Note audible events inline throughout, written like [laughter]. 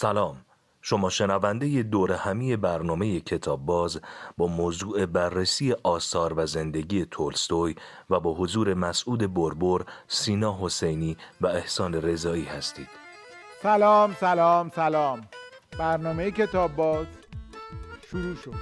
سلام. شما شنونده دور همی برنامه کتاب باز با موضوع بررسی آثار و زندگی تولستوی و با حضور مسعود بربر، سینا حسینی و احسان رضایی هستید. سلام سلام سلام. برنامه کتاب باز شروع شد.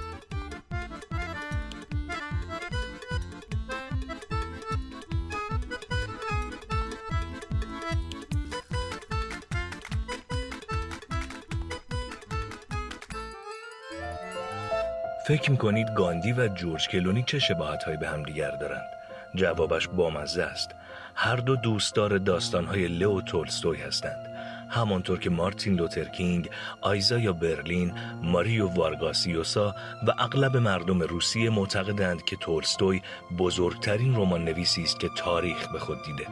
فکر می‌کنید گاندی و جورج کلونی چه شباهتی به هم دیگر دارند؟ جوابش بامزه است. هر دو دوستدار داستانهای لئو تولستوی هستند. همانطور که مارتین لوترکینگ، آیزایا برلین، ماریو وارگاس یوسا و اغلب مردم روسیه معتقدند که تولستوی بزرگترین رمان نویسی است که تاریخ به خود دیده.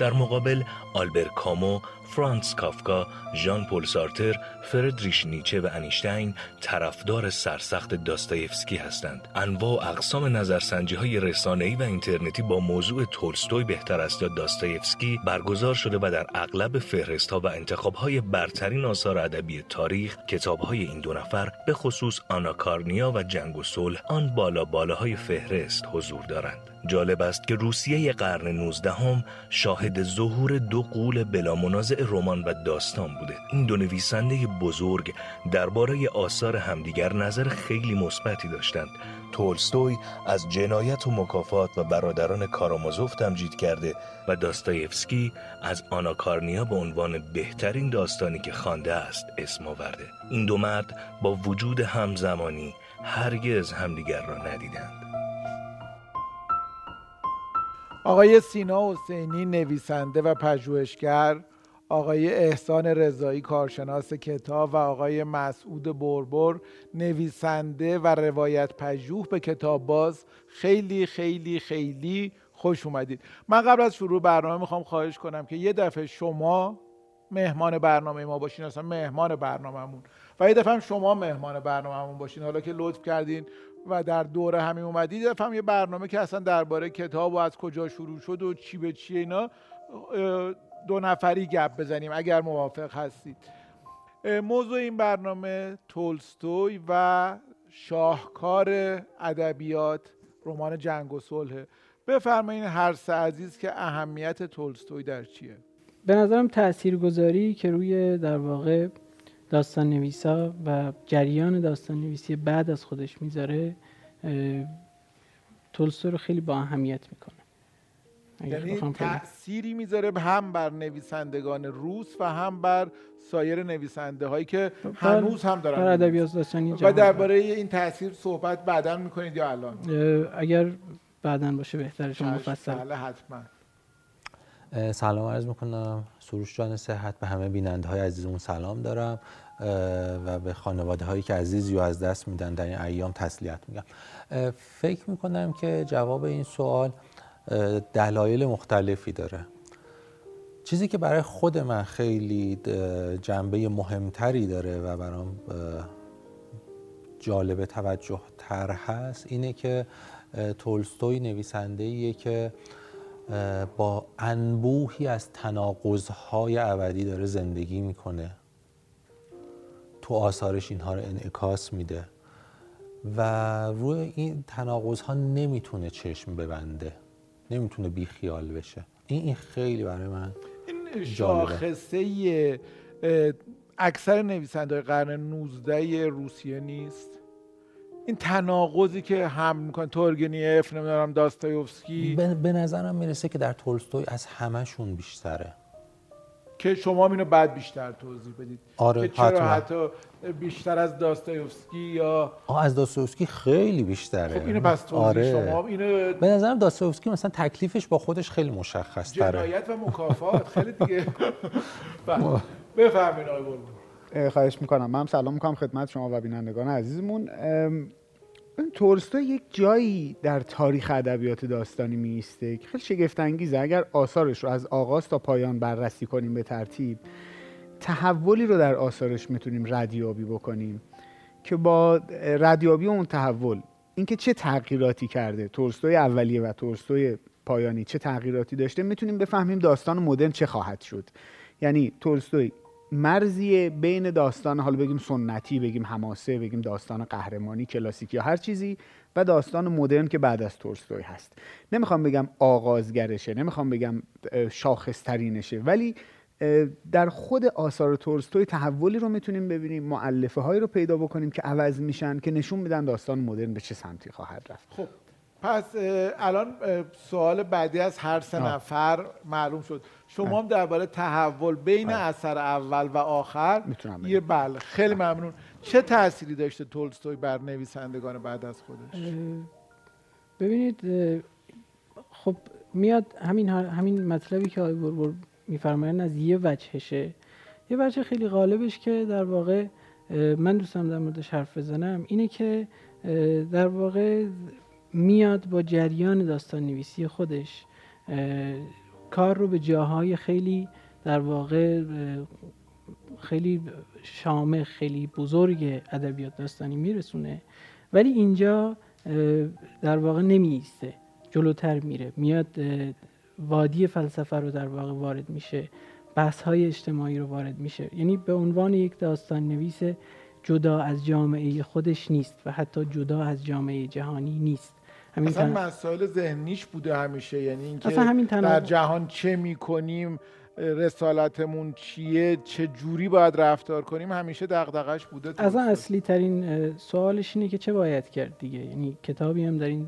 در مقابل آلبر کامو فرانتس کافکا، ژان پل سارتر، فردریش نیچه و انیشتین طرفدار سرسخت داستایفسکی هستند. انواع و اقسام نظرسنجی های رسانه‌ای و اینترنتی با موضوع تولستوی بهتر است یا داستایفسکی برگزار شده و در اغلب فهرست ها و انتخاب های برترین آثار ادبی تاریخ کتاب های این دو نفر به خصوص آناکارنیا و جنگ و صلح آن بالا بالاهای فهرست حضور دارند. جالب است که روسیه قرن 19 هم شاهد ظهور دو قول بلا رمان و داستان بوده. این دو نویسنده بزرگ درباره آثار همدیگر نظر خیلی مثبتی داشتند. تولستوی از جنایت و مکافات و برادران کارامازوف تمجید کرده و داستایفسکی از آناکارنیا به عنوان بهترین داستانی که خوانده است اسم آورده. این دو مرد با وجود همزمانی هرگز همدیگر را ندیدند. آقای سینا حسینی نویسنده و پژوهشگر آقای احسان رضایی کارشناس کتاب و آقای مسعود بربر نویسنده و روایت پژوه به کتاب باز. خیلی خیلی خیلی خوش اومدید. من قبل از شروع برنامه می‌خوام خواهش کنم که یه دفعه شما مهمان برنامه ما باشین اصلا مهمان برنامهمون. و یه دفعه شما مهمان برنامهمون باشین. حالا که لطف کردین و در دوره همین اومدید دفعه یه برنامه که اصلا درباره کتاب و از کجا شروع شد و چی به چی اینا دو نفری گپ بزنیم اگر موافق هستید. موضوع این برنامه تولستوی و شاهکار ادبیات رمان جنگ و صلح. بفرمایید هر سه عزیز که اهمیت تولستوی در چیه؟ به نظرم تاثیرگذاری که روی در واقع داستان نویسا و جریان داستان نویسی بعد از خودش می‌ذاره تولستوی رو خیلی با اهمیت می‌کنه. یعنی تأثیری می‌ذاره هم بر نویسندگان روس و هم بر سایر نویسنده هایی که هنوز هم دارن بر ادبیات داستانی و درباره این تاثیر صحبت بعدا می‌کنید یا الان؟ اگر بعدا باشه بهتره شما مفصل. بله حتما. سلام عرض می‌کنم. سروش جان صحت به همه بیننده های عزیزمون سلام دارم. و به خانواده هایی که عزیزی و از دست میدن در این ایام تسلیت میگم. فکر می‌کنم که جواب این سوال دلایل مختلفی داره. چیزی که برای خود من خیلی جنبه مهمتری داره و برام جالب توجه تر هست اینه که تولستوی نویسنده که با انبوهی از تناقضهای ابدی داره زندگی می‌کنه. تو آثارش اینها رو انعکاس میده و روی این تناقض نمی‌تونه چشم ببنده. نمی‌تونه بی خیال بشه. این این خیلی برای من این شاخصه اکثر نویسنده قرن 19 روسیه نیست. این تناقضی که هم می‌کنه تورگنیف نمی‌دونم داستایوفسکی. به نظرم می‌رسه که در تولستوی از همشون بیشتره. که شما اینو بعد بیشتر توضیح بدید. آره که چرا حتی بیشتر از داستایوفسکی یا آه از داستایوفسکی خیلی بیشتره. خب اینو پس توضیح آره. شما اینو به نظرم داستایوفسکی مثلا تکلیفش با خودش خیلی مشخص تره. جنایت و مکافات خیلی دیگه. [laughs] بله. بفرمایید آقای خواهش می‌کنم. من سلام می‌کنم خدمت شما و بینندگان عزیزمون. تولستوی یک جایی در تاریخ ادبیات داستانی میسته که خیلی شگفت انگیزه اگر آثارش رو از آغاز تا پایان بررسی کنیم به ترتیب تحولی رو در آثارش می‌تونیم ردیابی بکنیم که با ردیابی اون تحول اینکه چه تغییراتی کرده تولستوی اولیه و تولستوی پایانی چه تغییراتی داشته می‌تونیم بفهمیم داستان مدرن چه خواهد شد. یعنی تولستوی مرزی بین داستان حالا بگیم سنتی بگیم حماسه بگیم داستان قهرمانی کلاسیک یا هر چیزی و داستان مدرن که بعد از تولستوی هست. نمی‌خوام بگم آغازگرشه نمی‌خوام بگم شاخصترینشه ولی در خود آثار تولستوی تحولی رو می‌تونیم ببینیم معلفه هایی رو پیدا بکنیم که عوض میشن که نشون میدن داستان مدرن به چه سمتی خواهد رفت. خب پس الان سوال بعدی از هر سه نفر معلوم شد. شما هم درباره تحول بین آه. اثر اول و آخر می‌تونم یه بله خیلی ممنون. چه تأثیری داشته تولستوی بر نویسندگان بعد از خودش؟ ببینید خب میاد همین همین مطلبی که آقای بربر میفرمایند از یه وجهشه. یه وجه خیلی غالبش که در واقع من دوستم در موردش حرف بزنم اینه که در واقع میاد با جریان داستان نویسی خودش کار رو به جاهای خیلی در واقع خیلی شامه خیلی بزرگ ادبیات داستانی میرسونه. ولی اینجا در واقع نمیسته جلوتر میره. میاد وادی فلسفه رو در واقع وارد میشه. بحث های اجتماعی رو وارد میشه. یعنی به عنوان یک داستان نویس جدا از جامعه خودش نیست و حتی جدا از جامعه جهانی نیست. همین اصلا تن... مسائل ذهنیش بوده همیشه. یعنی اینکه همین در جهان چه می‌کنیم رسالتمون چیه چه جوری باید رفتار کنیم همیشه دغدغش بوده از اصلی ترین سوالش اینه که چه باید کرد دیگه. یعنی کتابی هم در این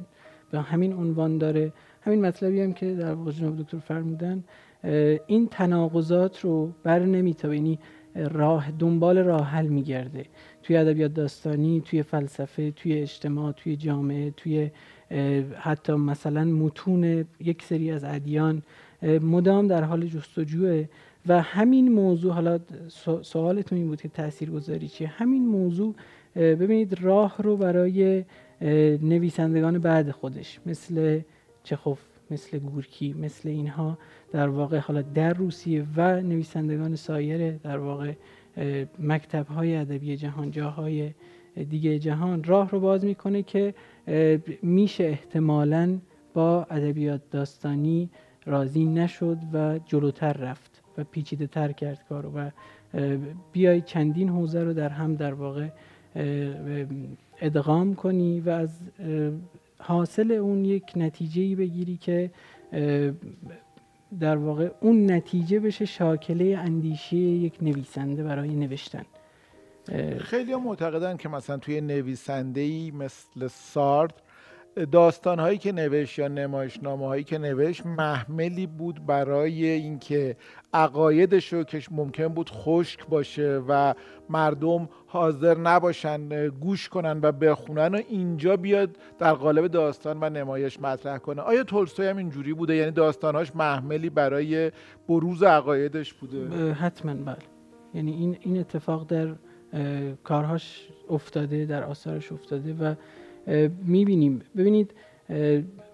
به همین عنوان داره. همین مطلبی هم که در واقع جناب دکتر فرمودن این تناقضات رو بر نمیتابه. یعنی راه دنبال راه حل میگرده. توی ادبیات داستانی توی فلسفه توی اجتماع توی جامعه توی حتی مثلا متون یک سری از ادیان مدام در حال جستجوه. و همین موضوع حالا سوالتون این بود که تأثیر گذاری چیه؟ همین موضوع ببینید راه رو برای نویسندگان بعد خودش مثل چخوف مثل گورکی مثل اینها در واقع حالا در روسیه و نویسندگان سایر در واقع مکتب های ادبی جهان جاهای دیگه جهان راه رو باز می‌کنه که میشه احتمالا با ادبیات داستانی راضی نشد و جلوتر رفت و پیچیده تر کرد کارو و بیای چندین حوزه رو در هم در واقع ادغام کنی و از حاصل اون یک نتیجه بگیری که در واقع اون نتیجه بشه شاکله اندیشه یک نویسنده برای نوشتن. خیلی ها معتقدن که مثلا توی نویسنده ای مثل سارت داستان هایی که نوشت یا نمایشنامه هایی که نوشت محملی بود برای اینکه عقایدش رو که ممکن بود خشک باشه و مردم حاضر نباشن گوش کنن و بخونن و اینجا بیاد در قالب داستان و نمایش مطرح کنه. آیا تولستوی هم اینجوری بوده؟ یعنی داستانهاش محملی برای بروز عقایدش بوده؟ حتما بله. یعنی این این اتفاق در کارهاش افتاده در آثارش افتاده و می‌بینیم. ببینید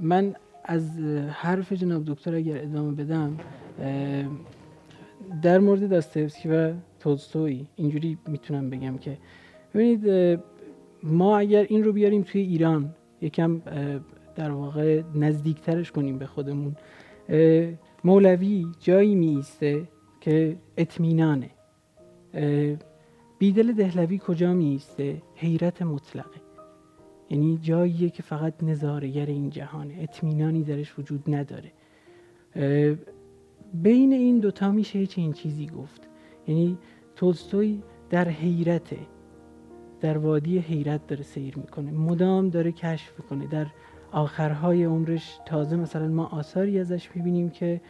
من از حرف جناب دکتر اگر ادامه بدم در مورد داستایوسکی و تولستوی اینجوری می‌تونم بگم که ببینید ما اگر این رو بیاریم توی ایران یکم در واقع نزدیکترش کنیم به خودمون مولوی جایی میسته که اطمینانه بیدل دهلوی کجا میسته حیرت مطلقه. یعنی جاییه که فقط نظارگر این جهانه. اطمینانی درش وجود نداره. بین این دوتا میشه این چیزی گفت. یعنی تولستوی در حیرته. در وادی حیرت داره سیر می‌کنه. مدام داره کشف می‌کنه. در آخرهای عمرش تازه مثلا ما آثاری ازش می‌بینیم که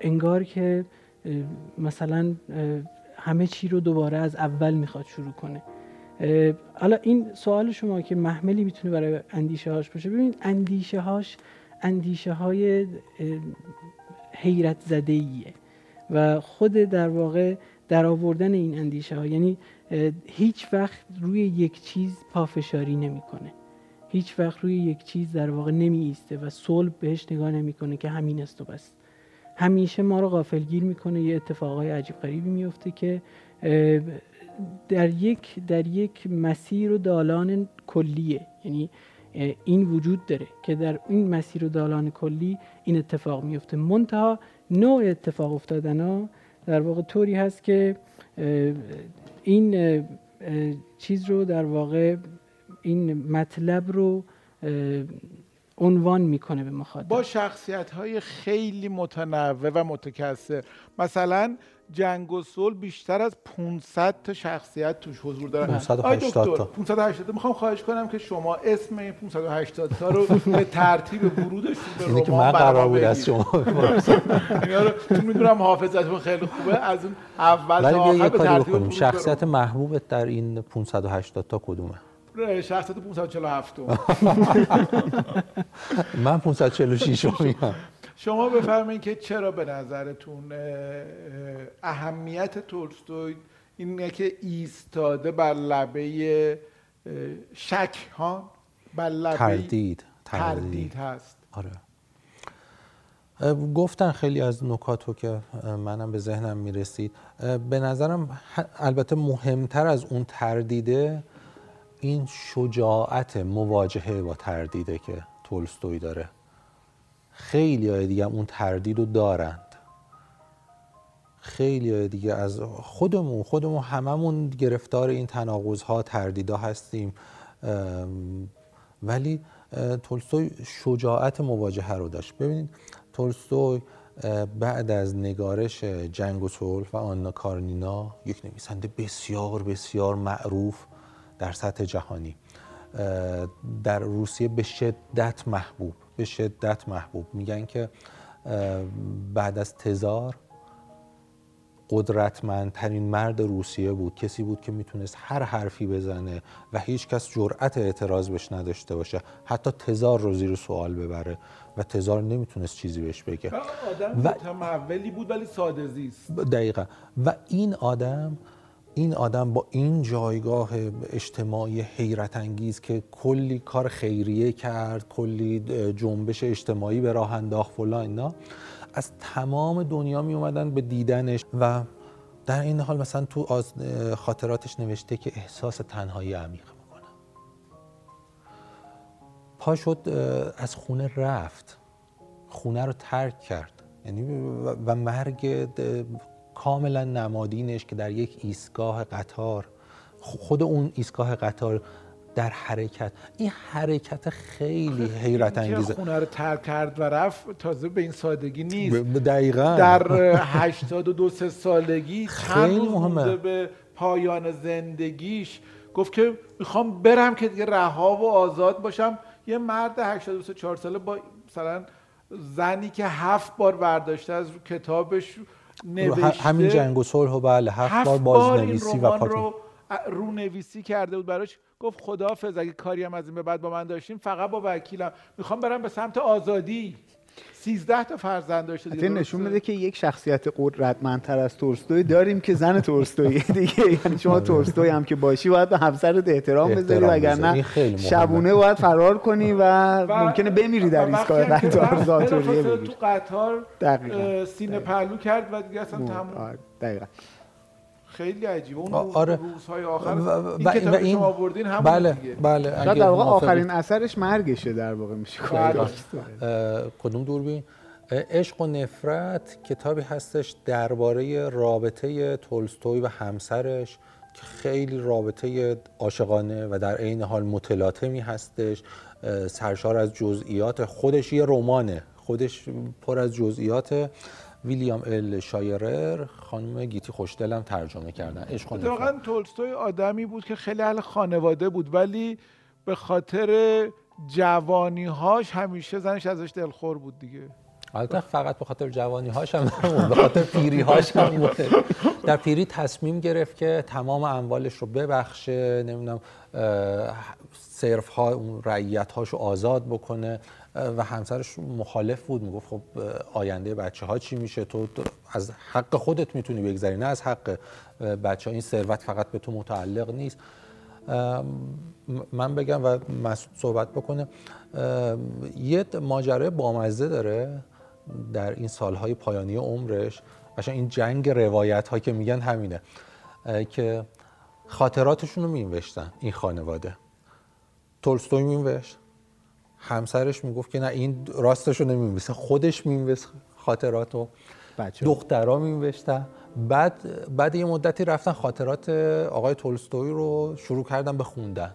انگار که مثلا همه چی رو دوباره از اول می‌خواد شروع کنه. حالا این سوال شما که محملی می‌تونه برای اندیشه هاش باشه. ببینید اندیشه هاش اندیشه های حیرت زده ایه و خود در واقع در آوردن این اندیشه ها یعنی هیچ وقت روی یک چیز پافشاری نمی‌کنه. هیچ وقت روی یک چیز در واقع نمی ایسته و صلب بهش نگاه نمی‌کنه که همین است و بس. همیشه ما رو غافلگیر می‌کنه یه اتفاقای عجیب غریبی میفته که در یک در یک مسیر و دالان کلیه یعنی این وجود داره که در این مسیر و دالان کلی این اتفاق میفته منتها نوع اتفاق افتادن ها در واقع طوری هست که این چیز رو در واقع این مطلب رو عنوان می‌کنه به مخاطب. با شخصیت های خیلی متنوع و متکثر. مثلا جنگ و صلح بیشتر از 500 تا شخصیت توش حضور داره. 580 تا. 580 می‌خوام خواهش کنم که شما اسم این 580 تا رو به ترتیب ورودش به رمان که من قرار بود از شما [laughs] چون می‌دونم حافظتون خیلی خوبه از اون اول تا آخر به ترتیب شخصیت محبوبت در این 580 تا کدومه؟ شخصیت 547 [laughs] من 546 میگم. شما بفرمایید که چرا به نظرتون اهمیت تولستوی اینه که ایستاده بر لبه شک ها؟ بر لبه تردید تردید هست. آره. گفتن خیلی از نکاتو که منم به ذهنم می‌رسید. به نظرم البته مهمتر از اون تردیده این شجاعت مواجهه با تردیده که تولستوی داره. خیلی های دیگه اون تردید رو دارند. خیلی های دیگه از خودمون خودمون هممون گرفتار این تناقض ها تردیدا هستیم ولی تولستوی شجاعت مواجهه رو داشت. ببینید تولستوی بعد از نگارش جنگ و صلح و آنا کارنینا یک نویسنده بسیار بسیار معروف در سطح جهانی. در روسیه به شدت محبوب به شدت محبوب. میگن که بعد از تزار قدرتمندترین مرد روسیه بود. کسی بود که می‌تونست هر حرفی بزنه و هیچ کس جرأت اعتراض بهش نداشته باشه. حتی تزار رو زیر سوال ببره و تزار نمی‌تونست چیزی بهش بگه. آدم و... بود ولی ساده زیست. دقیقا. و این آدم این آدم با این جایگاه اجتماعی حیرت انگیز که کلی کار خیریه کرد کلی جنبش اجتماعی به راه انداخت فلان اینا از تمام دنیا می اومدن به دیدنش و در این حال مثلا تو از خاطراتش نوشته که احساس تنهایی عمیق می‌کنه. پا شد از خونه رفت. خونه رو ترک کرد. یعنی و مرگ کاملا نمادینش که در یک ایستگاه قطار خود اون ایستگاه قطار در حرکت. این حرکت خیلی حیرت انگیزه. خونه رو ترک کرد و رفت تازه به این سادگی نیست. دقیقا. در 82 سه سالگی خیلی مهمه. به پایان زندگیش. گفت که می‌خوام برم که دیگه رها و آزاد باشم. یه مرد 83 4 ساله با مثلا زنی که هفت بار برداشته از کتابش نوشته همین جنگ و صلح و بله هفت, بار بازنویسی و پاک رو رو نویسی کرده بود براش. گفت خدافظ اگه کاری هم از این به بعد با من داشتیم فقط با وکیلم. می‌خوام برم به سمت آزادی. سیزده تا فرزند داشته دیگه نشون میده که یک شخصیت قدرتمندتر از تورستوی داریم که زن تورستوی [laughs] دیگه. یعنی شما تورستوی هم که باشی باید به همسرت احترام بذاری وگرنه شبونه باید فرار کنی و, ممکنه بمیری در ایستگاه قطار ذاتوریه تو قطار سینه پهلو کرد و دیگه اصلا تموم دقیقا. خیلی عجیبه. اون آره. روزهای آخر و, و, این کتاب این... شما آوردین همون بله دیگه. بله شاید در واقع آخرین اثرش مرگشه در واقع میشه کدوم دوربین عشق و نفرت کتابی هستش درباره رابطه تولستوی و همسرش که خیلی رابطه عاشقانه و در عین حال متلاطمی هستش. سرشار از جزئیات خودش یه رمانه. خودش پر از جزئیات ویلیام ال شایرر خانم گیتی خوشدلم ترجمه کردن. عشق واقعا تولستوی آدمی بود که خیلی اهل خانواده بود ولی به خاطر جوانیهاش همیشه زنش ازش دلخور بود دیگه. البته فقط به خاطر جوانی هاش هم به خاطر پیری هاش هم در پیری تصمیم گرفت که تمام اموالش رو ببخشه نمی‌دونم صرف ها اون رعیت هاشو آزاد بکنه. و همسرش مخالف بود. می‌گفت خب آینده بچه ها چی میشه؟ تو از حق خودت می‌تونی بگذری نه از حق بچه ها این ثروت فقط به تو متعلق نیست. من بگم و صحبت بکنه. یه ماجرای بامزه داره در این سالهای پایانی عمرش. قشنگ این جنگ روایت ها که میگن همینه که خاطراتشون رو مینوشتن این خانواده. تولستوی مینوشت. همسرش می‌گفت که نه این راستش رو نمیمیسه خودش مینویس خاطراتو. دخترها مینوشتن بعد بعد یه مدتی رفتن خاطرات آقای تولستوی رو شروع کردن به خوندن.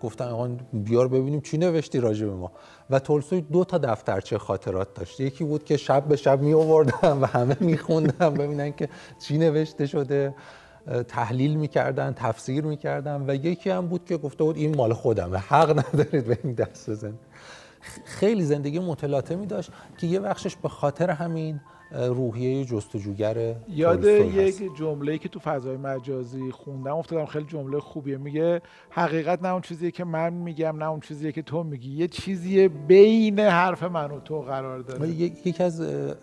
گفتن آقا بیار ببینیم چی نوشتی راجع به ما. و تولستوی دو تا دفترچه خاطرات داشت. یکی بود که شب به شب می آوردن و همه میخوندن ببینن که چی نوشته شده. تحلیل می‌کردن تفسیر می‌کردن. و یکی هم بود که گفته بود این مال خودمه. حق ندارید به این دست بزنید خیلی زندگی متلاطمی داشت که یه بخشش به خاطر همین روحیه جستجوگر یاد یک جمله که تو فضای مجازی خوندم افتادم خیلی جمله خوبیه. میگه حقیقت نه اون چیزیه که من میگم نه اون چیزیه که تو میگی. یه چیزی بین حرف من و تو قرار داره. یکی از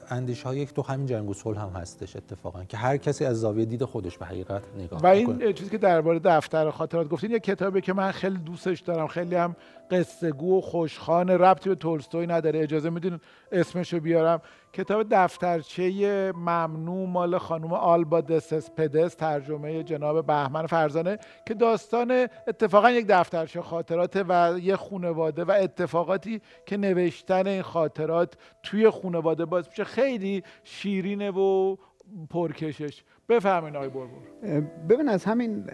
اندیش های تو همین جنگ و صلح هم هستش اتفاقا که هر کسی از زاویه دید خودش به حقیقت نگاه و این چیزی که درباره دفتر خاطرات گفتین یه کتابی که من خیلی دوستش دارم خیلی هم قصه گو و خوشخانه ربطی به تولستوی نداره. اجازه میدین اسمشو بیارم؟ کتاب دفترچه ممنوع مال خانم آلبا دسس پدس ترجمه جناب بهمن فرزانه که داستان اتفاقا یک دفترچه خاطرات و یه خونواده و اتفاقاتی که نوشتن این خاطرات توی خونواده باز میشه خیلی شیرینه و پرکشش. بفهمین آقای بربر. ببین از همین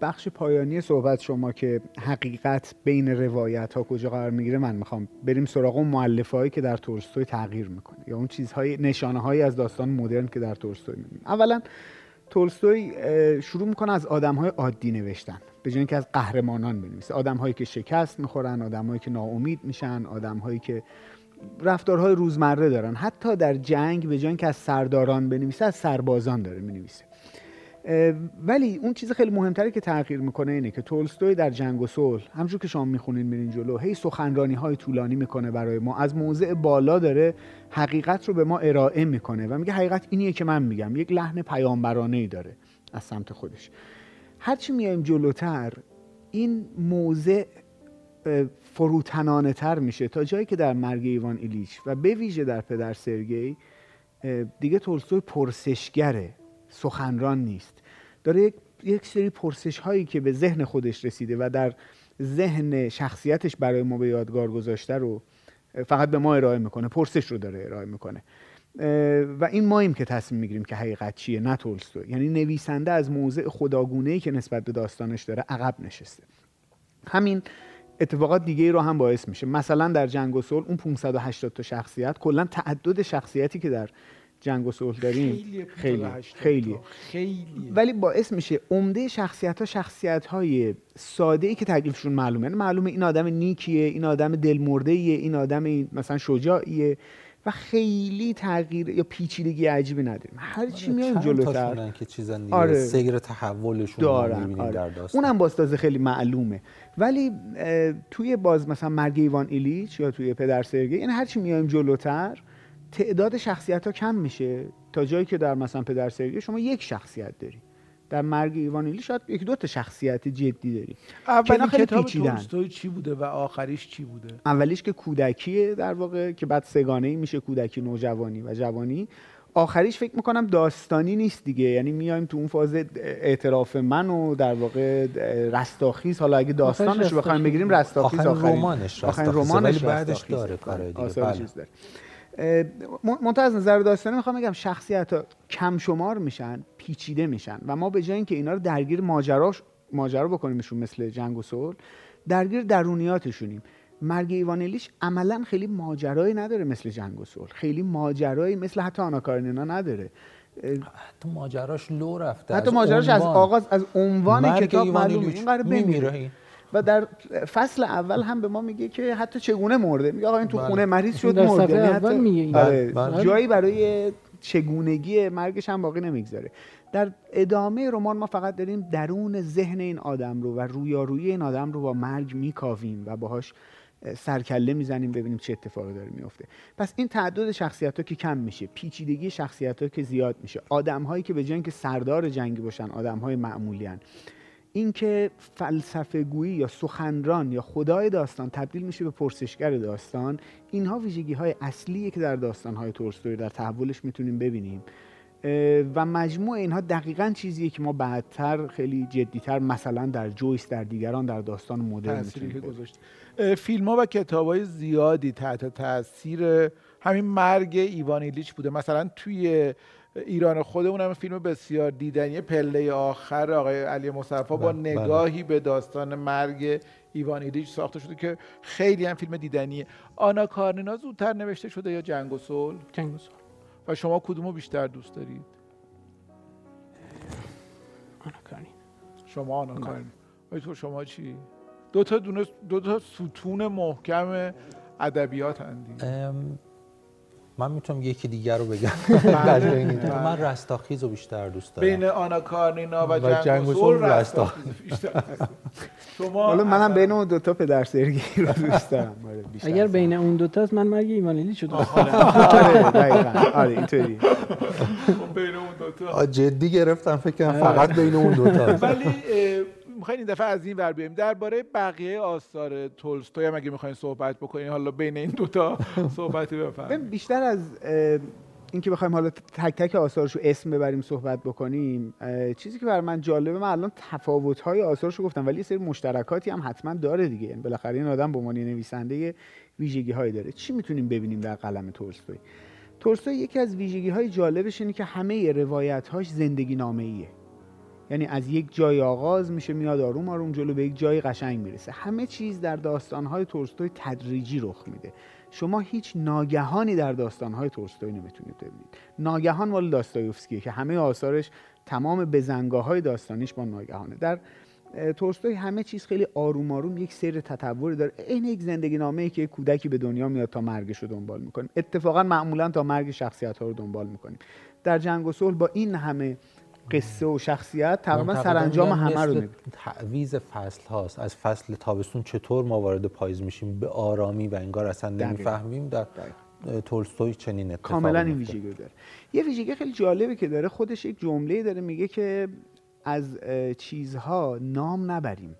بخش پایانی صحبت شما که حقیقت بین روایت ها کجا قرار می‌گیره من می‌خوام بریم سراغ اون معلفه هایی که در تولستوی تغییر می‌کنه یا اون چیزهای نشانه هایی از داستان مدرن که در تولستوی می‌بینیم. اولا تولستوی شروع می‌کنه از آدم های عادی نوشتن به جای که از قهرمانان بنویسه. آدم هایی که شکست می‌خورن آدم هایی که ناامید میشن آدم هایی که رفتارهای روزمره دارن. حتی در جنگ به جای که از سرداران بنویسه از سربازان داره می‌نویسه. ولی اون چیز خیلی مهمتری که تغییر می‌کنه اینه که تولستوی در جنگ و صلح همونجور که شما می‌خونین میرین جلو هی سخنرانی های طولانی می‌کنه برای ما. از موضع بالا داره حقیقت رو به ما ارائه می‌کنه و میگه حقیقت اینیه که من میگم. یک لحن پیامبرانه ای داره از سمت خودش. هرچی میایم جلوتر این موضع فروتنانه تر میشه تا جایی که در مرگ ایوان ایلیچ و به ویژه در پدر سرگی دیگه تولستوی پرسشگره. سخنران نیست. داره یک, سری پرسش هایی که به ذهن خودش رسیده و در ذهن شخصیتش برای ما به یادگار گذاشته رو فقط به ما ارائه می‌کنه پرسش رو داره ارائه می‌کنه. و این ماییم که تصمیم می‌گیریم که حقیقت چیه نه تولستوی. یعنی نویسنده از موضع خداگونه ای که نسبت به داستانش داره عقب نشسته. همین اتفاقات دیگه ای رو هم باعث میشه. مثلا در جنگ و صلح اون 580 تا شخصیت کلا تعدد شخصیتی که در جنگ و صلح داریم؟ خیلی خیلی خیلی. ولی باعث میشه عمده شخصیت ها شخصیت های ساده ای که تکلیفشون معلومه. یعنی معلومه این آدم نیکیه این آدم دلمرده این آدم مثلا شجاعیه و خیلی تغییر یا پیچیدگی عجیبی نداریم. هر چی آره، میایم جلوتر. که چیزا آره. سیر تحولشون دارن آره. در داستان. اونم بازتازه خیلی معلومه. ولی توی باز مثلا مرگ ایوان ایلیچ یا توی پدر سرگی این هر چی میایم جلوتر تعداد شخصیت ها کم میشه. تا جایی که در مثلا پدر سرگی شما یک شخصیت داری. در مرگ ایوانیلی شاید یک دو تا شخصیت جدی داری. اولی کتاب تولستوی چی بوده و آخریش چی بوده؟ اولیش که کودکیه در واقع که بعد سگانه ای میشه کودکی نوجوانی و جوانی. آخریش فکر می‌کنم داستانی نیست دیگه. یعنی میایم تو اون فاز اعتراف من و در واقع رستاخیز. حالا اگه داستانش بخوایم بگیریم رستاخیز آخرین رمانش. آخرین رمانش بعدش داره کار دیگه. بله. منتها از نظر داستانی می‌خوام بگم شخصیت ها کم شمار میشن پیچیده میشن و ما به جای اینکه اینا رو درگیر ماجراش ماجرا بکنیمشون مثل جنگ و صلح درگیر درونیاتشونیم. مرگ ایوانلیش عملا خیلی ماجرایی نداره مثل جنگ و صلح. خیلی ماجرایی مثل حتی آنا کارنینا نداره. حتی ماجراش لو رفته حتی ماجراش از آغاز از عنوان کتاب معلومه این قرار بمیره. و در فصل اول هم به ما میگه که حتی چگونه مرده. میگه آقا این تو بله. خونه مریض شد مرده یعنی اول میگه آره. بله. جایی برای چگونگی مرگش هم باقی نمی‌گذاره. در ادامه رمان ما فقط داریم درون ذهن این آدم رو و رویارویی این آدم رو با مرگ میکاویم و باهاش سرکله می‌زنیم ببینیم چه اتفاقی داره میفته. پس این تعدد شخصیت ها که کم میشه پیچیدگی شخصیت ها که زیاد میشه. آدم هایی که به جای اینکه سردار جنگی باشن آدم های معمولی اینکه فلسفه گویی یا سخنران یا خدای داستان تبدیل میشه به پرسشگر داستان اینها ویژگی های اصلیه که در داستان های تولستوی در تحولش می‌تونیم ببینیم. و مجموع اینها دقیقا چیزیه که ما بعدتر خیلی جدیتر مثلا در جویس در دیگران در داستان مدرن می‌تونیم فیلم ها و کتاب های زیادی تحت تاثیر همین مرگ ایوان ایلیچ بوده. مثلا توی ایران خودمون هم فیلم بسیار دیدنی. پله آخر آقای علی مصطفی با بله، نگاهی به داستان مرگ ایوان ایلیچ ساخته شده که خیلی هم فیلم دیدنیه. آنا کارنینا زودتر نوشته شده یا جنگ و صلح؟ جنگ و صلح. و شما کدومو بیشتر دوست دارید؟ آنا کارنینا. شما آنا کارنینا. ولی تو شما چی؟ دو تا دونه دو تا ستون محکم ادبیات هندی من می‌تونم یکی دیگر رو بگم. [laughs] بله،. بله. من رستاخیز رو بیشتر دوست دارم. بین آنا کارنینا و, صلح رستاخیز بیشتر. [laughs] شما حالا منم بین اون دوتا پدر سرگی رو دوست [laughs] دارم. آره، بیشتر اگر از بین اون دوتاست من مرگ دوست دارم آره آره اینطوری. بین اون دوتا جدی گرفتم فکر کنم فقط بین اون دوتا ولی می‌خواین این دفعه از این ور بیایم. درباره بقیه آثار تولستوی هم اگه می‌خواین صحبت بکنین حالا بین این دوتا [laughs] صحبتی بفرمایید. بیشتر از اینکه بخوایم حالا تک تک آثارش رو اسم ببریم صحبت بکنیم چیزی که برای من جالبه من الان تفاوت‌های آثارش رو گفتم ولی یه سری مشترکاتی هم حتما داره دیگه. یعنی بالاخره این آدم به عنوان نویسنده ویژگی هایی داره. چی می‌تونیم ببینیم در قلم تولستوی؟ تولستوی یکی از ویژگی های جالبش اینه که همه روایت‌هاش زندگی نامه یعنی از یک جای آغاز میشه میاد آروم آروم جلو به یک جای قشنگ می‌رسه. همه چیز در داستانهای تولستوی تدریجی رخ میده. شما هیچ ناگهانی در داستانهای تولستوی نمی‌تونید ببینید. ناگهان مال داستایوفسکیه که همه آثارش تمام بزنگاه های داستانیش با ناگهانه. در اه، تولستوی همه چیز خیلی آروم آروم یک سیر تطوری داره. این یک زندگی نامه ای که کودکی به دنیا میاد تا مرگش رو دنبال می‌کنیم اتفاقا معمولا تا مرگ شخصیت ها رو دنبال می‌کنیم. در جنگ و صلح با این همه قصه و شخصیت تقریبا سرانجام همه رو می‌بینیم تعویض فصل هاست. از فصل تابستون چطور ما وارد پاییز میشیم؟ به آرامی و انگار اصلا. نمی‌فهمیم. در تولستوی چنین اتفاقی کاملا این. ویژگی رو داره. یه ویژگی خیلی جالبی که داره خودش یک جمله داره میگه که از چیزها نام نبریم.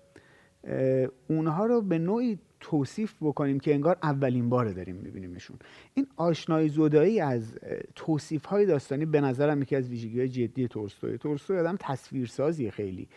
اونها رو به نوعی توصیف بکنیم که انگار اولین باره داریم میبینیمشون. این آشنایی زدایی از توصیف های داستانی به نظرم یکی از ویژگی های جدی تولستوی تولستوی آدم تصویرسازی خیلی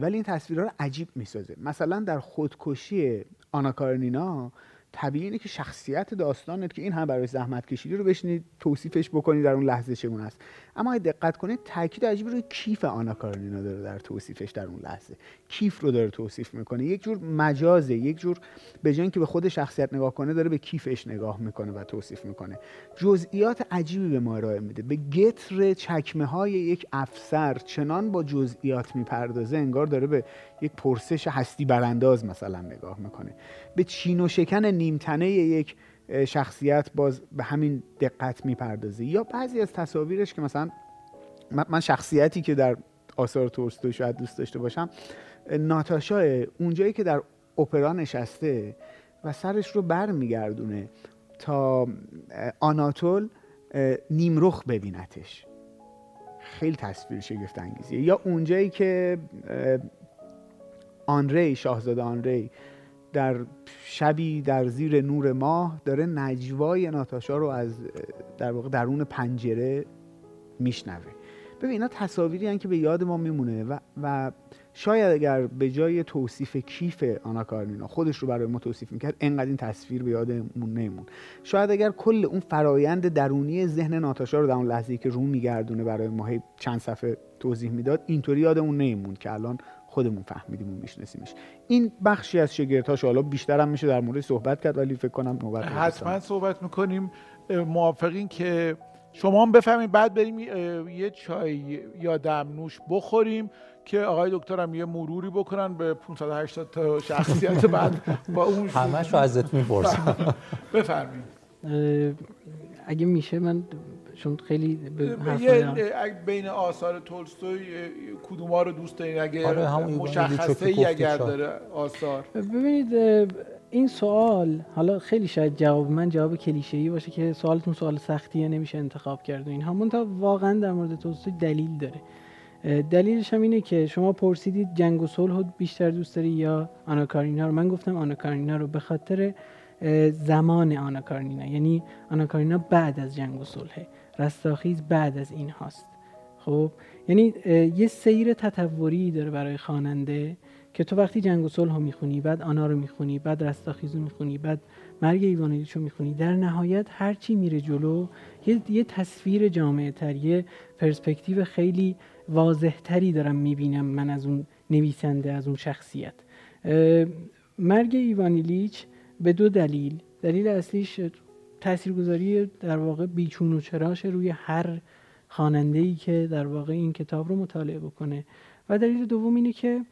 ولی این تصویرها رو عجیب می‌سازه. مثلا در خودکشی آنا کارنینا طبیعی اینه که شخصیت داستانت که این هم برای زحمت کشیدی رو بشنید توصیفش بکنی در اون لحظه چگونه است. اما اگه دقت کنید تاکید عجیبی روی کیف آنا کارنینا داره در توصیفش در اون لحظه. کیف رو داره توصیف می‌کنه. یک جور مجازه یک جور به جای اینکه به خود شخصیت نگاه کنه داره به کیفش نگاه می‌کنه و توصیف می‌کنه. جزئیات عجیبی به ما ارائه میده. به گتر چکمه های یک افسر چنان با جزئیات می‌پردازه انگار داره به یک پرسش هستی برانداز مثلا نگاه می‌کنه. به چین و شکن نیمتنه یک شخصیت باز به همین دقت می‌پردازه یا بعضی از تصاویرش که مثلا من شخصیتی که در آثار تولستوی شاید دوست داشته باشم ناتاشا اونجایی که در اپرا نشسته و سرش رو بر میگردونه تا آناتول نیمرخ ببینتش. خیلی تصویر شگفت انگیزیه یا اونجایی که آنری شاهزاده آنری در شبی در زیر نور ماه داره نجوای ناتاشا رو از در واقع درون پنجره میشنوه. ببین اینا تصاویری هن که به یاد ما میمونه و, و شاید اگر به جای توصیف کیف آنا کارنینا خودش رو برای ما توصیف می‌کرد انقدر این تصویر به یادمون نمیمون شاید اگر کل اون فرایند درونی ذهن ناتاشا رو در اون لحظه که رو میگردونه برای ما چند صفحه توضیح می‌داد اینطوری یادمون نمیمون که الان خودمون فهمیدیم و میشناسیمش. این بخشی از شگردهاش حالا بیشتر هم میشه در مورد صحبت کرد ولی فکر کنم نوبت حتما صحبت می‌کنیم. موافقین که شما هم بفهمید بعد بریم یه چای یا دمنوش بخوریم که آقای دکترم یه مروری بکنن به 580 تا شخصیت [laughs] بعد با اون همش رو ازت می‌پرسم. بفرمایید. اگه میشه من چون خیلی بین آثار تولستوی اه، کدوما رو دوست دارین؟ اگه آره، همون ایوان مشخصه ای اگر. داره آثار. ببینید این سوال حالا خیلی شاید جواب من جواب کلیشه‌ای باشه که سوالتون سوال سختیه نمیشه انتخاب کرد و اینها. منتها واقعا در مورد تولستوی دلیل داره. دلیلش هم اینه که شما پرسیدید جنگ و صلح رو بیشتر دوست داری یا آنا کارینینا رو. من گفتم آنا کارینینا رو به خاطر زمان آنا کارینینا یعنی آنا کارینینا بعد از جنگ و صلحه رستاخیز بعد از این هاست. خب؟ یعنی یه سیر تطوری داره برای خواننده که تو وقتی جنگ و صلح رو می‌خونی بعد آنا رو می‌خونی بعد رستاخیز رو می‌خونی بعد مرگ ایوانویلیچ رو می‌خونی در نهایت هرچی میره جلو یه, یه تصویر جامعه تر یه پرسپکتیو خیلی واضح تری دارم می‌بینم من از اون نویسنده از اون شخصیت. مرگ ایوانیلیچ به دو دلیل. دلیل اصلیش تاثیرگذاری در واقع بیچون و چراش روی هر خواننده ای که در واقع این کتاب رو مطالعه بکنه. و دلیل دوم اینه که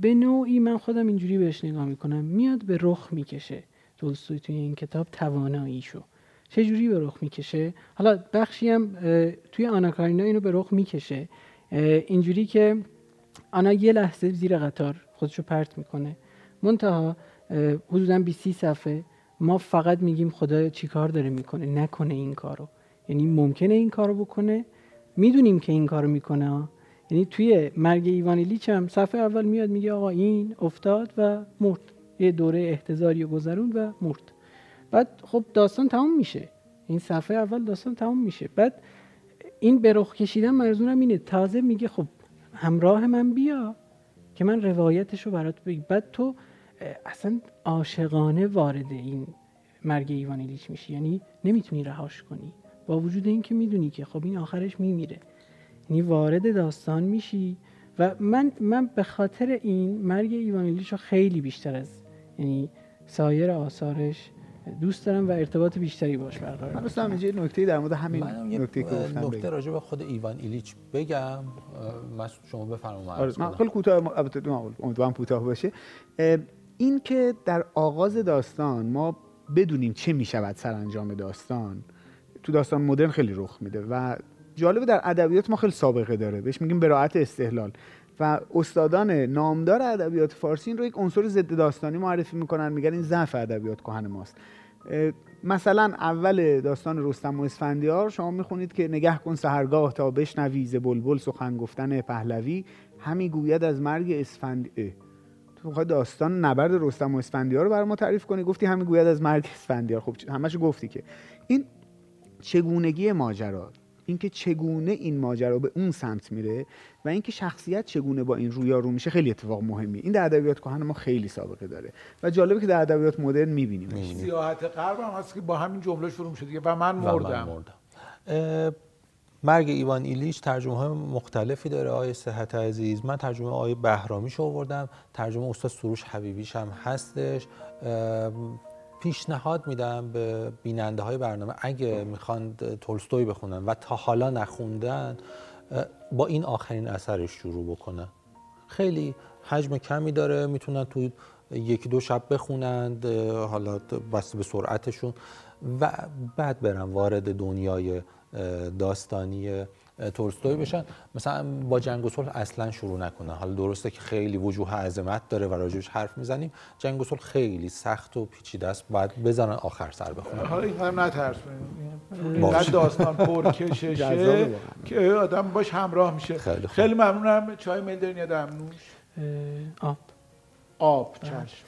به نوعی من خودم اینجوری بهش نگاه می‌کنم. میاد به رخ می‌کشه. تولستوی توی این کتاب تواناییشو چه جوری به رخ می‌کشه؟ حالا بخشی هم توی آناکارینا اینو به رخ می‌کشه. اینجوری که آنا یه لحظه زیر قطار خودشو پرت می‌کنه. منتها حدودا 20 صفحه ما فقط میگیم خدا چیکار داره می‌کنه نکنه این کارو. یعنی ممکنه این کارو بکنه می‌دونیم که این کارو می‌کنه یعنی توی مرگ ایوانیلیچ هم صفحه اول میاد میگه آقا این افتاد و مرد. یه دوره احتضاری و گذرون و مرد. بعد خب داستان تمام میشه. این صفحه اول داستان تمام میشه. بعد این به رخ کشیدن منظورم اینه. تازه میگه خب همراه من بیا که من روایتش رو برات بگم. بعد تو اصلا عاشقانه وارد این مرگ ایوانیلیچ میشی. یعنی نمی‌تونی رهاش کنی. با وجود اینکه می‌دونی که خب این آخرش میمیره. یعنی وارد داستان میشی و من من به خاطر این مرگ ایوانیلیچ رو خیلی بیشتر از یعنی سایر آثارش دوست دارم و ارتباط بیشتری باش برقرار من دوستم اینجا نکته در مورد همین نکته که گفتم نکته راجع به خود ایوان ایلیچ بگم. من شما بفرمایید. آره من خیلی کوتاه البته امیدوارم کوتاه باشه. این که در آغاز داستان ما بدونیم چه می‌شود سرانجام داستان تو داستان مدرن خیلی رخ میده و جالبه در ادبیات ما خیلی سابقه داره. بهش میگیم براعت استحلال. و استادان نامدار ادبیات فارسی این رو یک عنصر ضد داستانی معرفی می‌کنن میگن این ضعف ادبیات کهن ماست. مثلا اول داستان رستم و اسفندیار شما می‌خونید که نگه کن سهرگاه تا بشنوی ز بلبل سخن گفتن پهلوی همی گوید از مرگ اسفند تو می‌خوای داستان نبرد رستم و اسفندیار رو برای ما تعریف کنی؟ گفتی همین گوید از مرگ اسفندیار. خب همش گفتی که. این چگونگی ماجرا اینکه چگونه این ماجرا به اون سمت میره و اینکه شخصیت چگونه با این رویارو میشه خیلی اتفاق مهمیه این در ادبیات کهن ما خیلی سابقه داره و جالبه که در ادبیات مدرن می‌بینیم سیاحت غرب هم هست که با همین جمله شروع شده و من مردم, و من مرگ ایوان ایلیچ ترجمه های مختلفی داره آقای صحت عزیز. من ترجمه آقای بهرامیش آوردم. ترجمه استاد سروش حبیبیش هم هستش. پیشنهاد میدم به بیننده های برنامه. اگه می‌خوان تولستوی بخونن و تا حالا نخوندن با این آخرین اثرش شروع بکنن. خیلی حجم کمی داره. می‌تونن تو یکی دو شب بخونند حالا بسته به سرعتشون. و بعد برن وارد دنیای داستانی تولستوی بشن. مثلا با جنگ و صلح اصلا شروع نکنن. حالا درسته که خیلی وجوه عظمت داره و راجبش حرف می‌زنیم. جنگ و صلح خیلی سخت و پیچیده است. باید بزنن آخر سر بخونن. حالا این هم نترسونید داستان پرکششه [laughs] که آدم باش همراه میشه. خیلی, خیلی ممنونم. چای میل دارین یا دمنوش آب. آب چشم.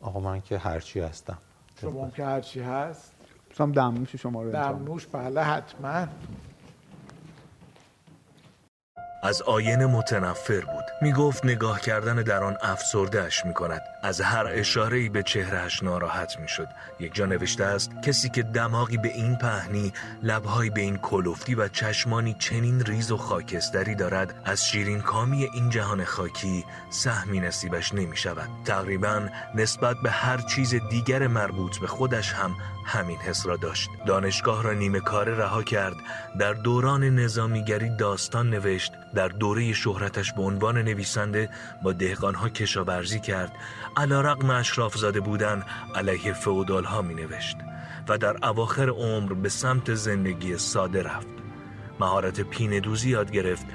آقا من که هرچی هستم. شما که هرچی هست. سام دمنوش شما رو دمنوش بله حتما. از آینه متنفر بود. می گفت نگاه کردن در آن افسردهش می کند از هر اشاره به چهرهش ناراحت می شد یک جا نوشته است کسی که دماغی به این پهنی لبهایی به این کلفتی و چشمانی چنین ریز و خاکستری دارد از شیرین کامی این جهان خاکی سهمی نصیبش نمی شود تقریبا نسبت به هر چیز دیگر مربوط به خودش هم همین حس را داشت. دانشگاه را نیمه کاره رها کرد. در دوران نظامیگری داستان نوشت. در دوره شهرتش به عنوان نویسنده با دهقانها کشاورزی کرد. علا رقم اشراف زاده بودن علیه فعودال ها می نوشت و در اواخر عمر به سمت زندگی ساده رفت. مهارت پینه دوزی یاد گرفت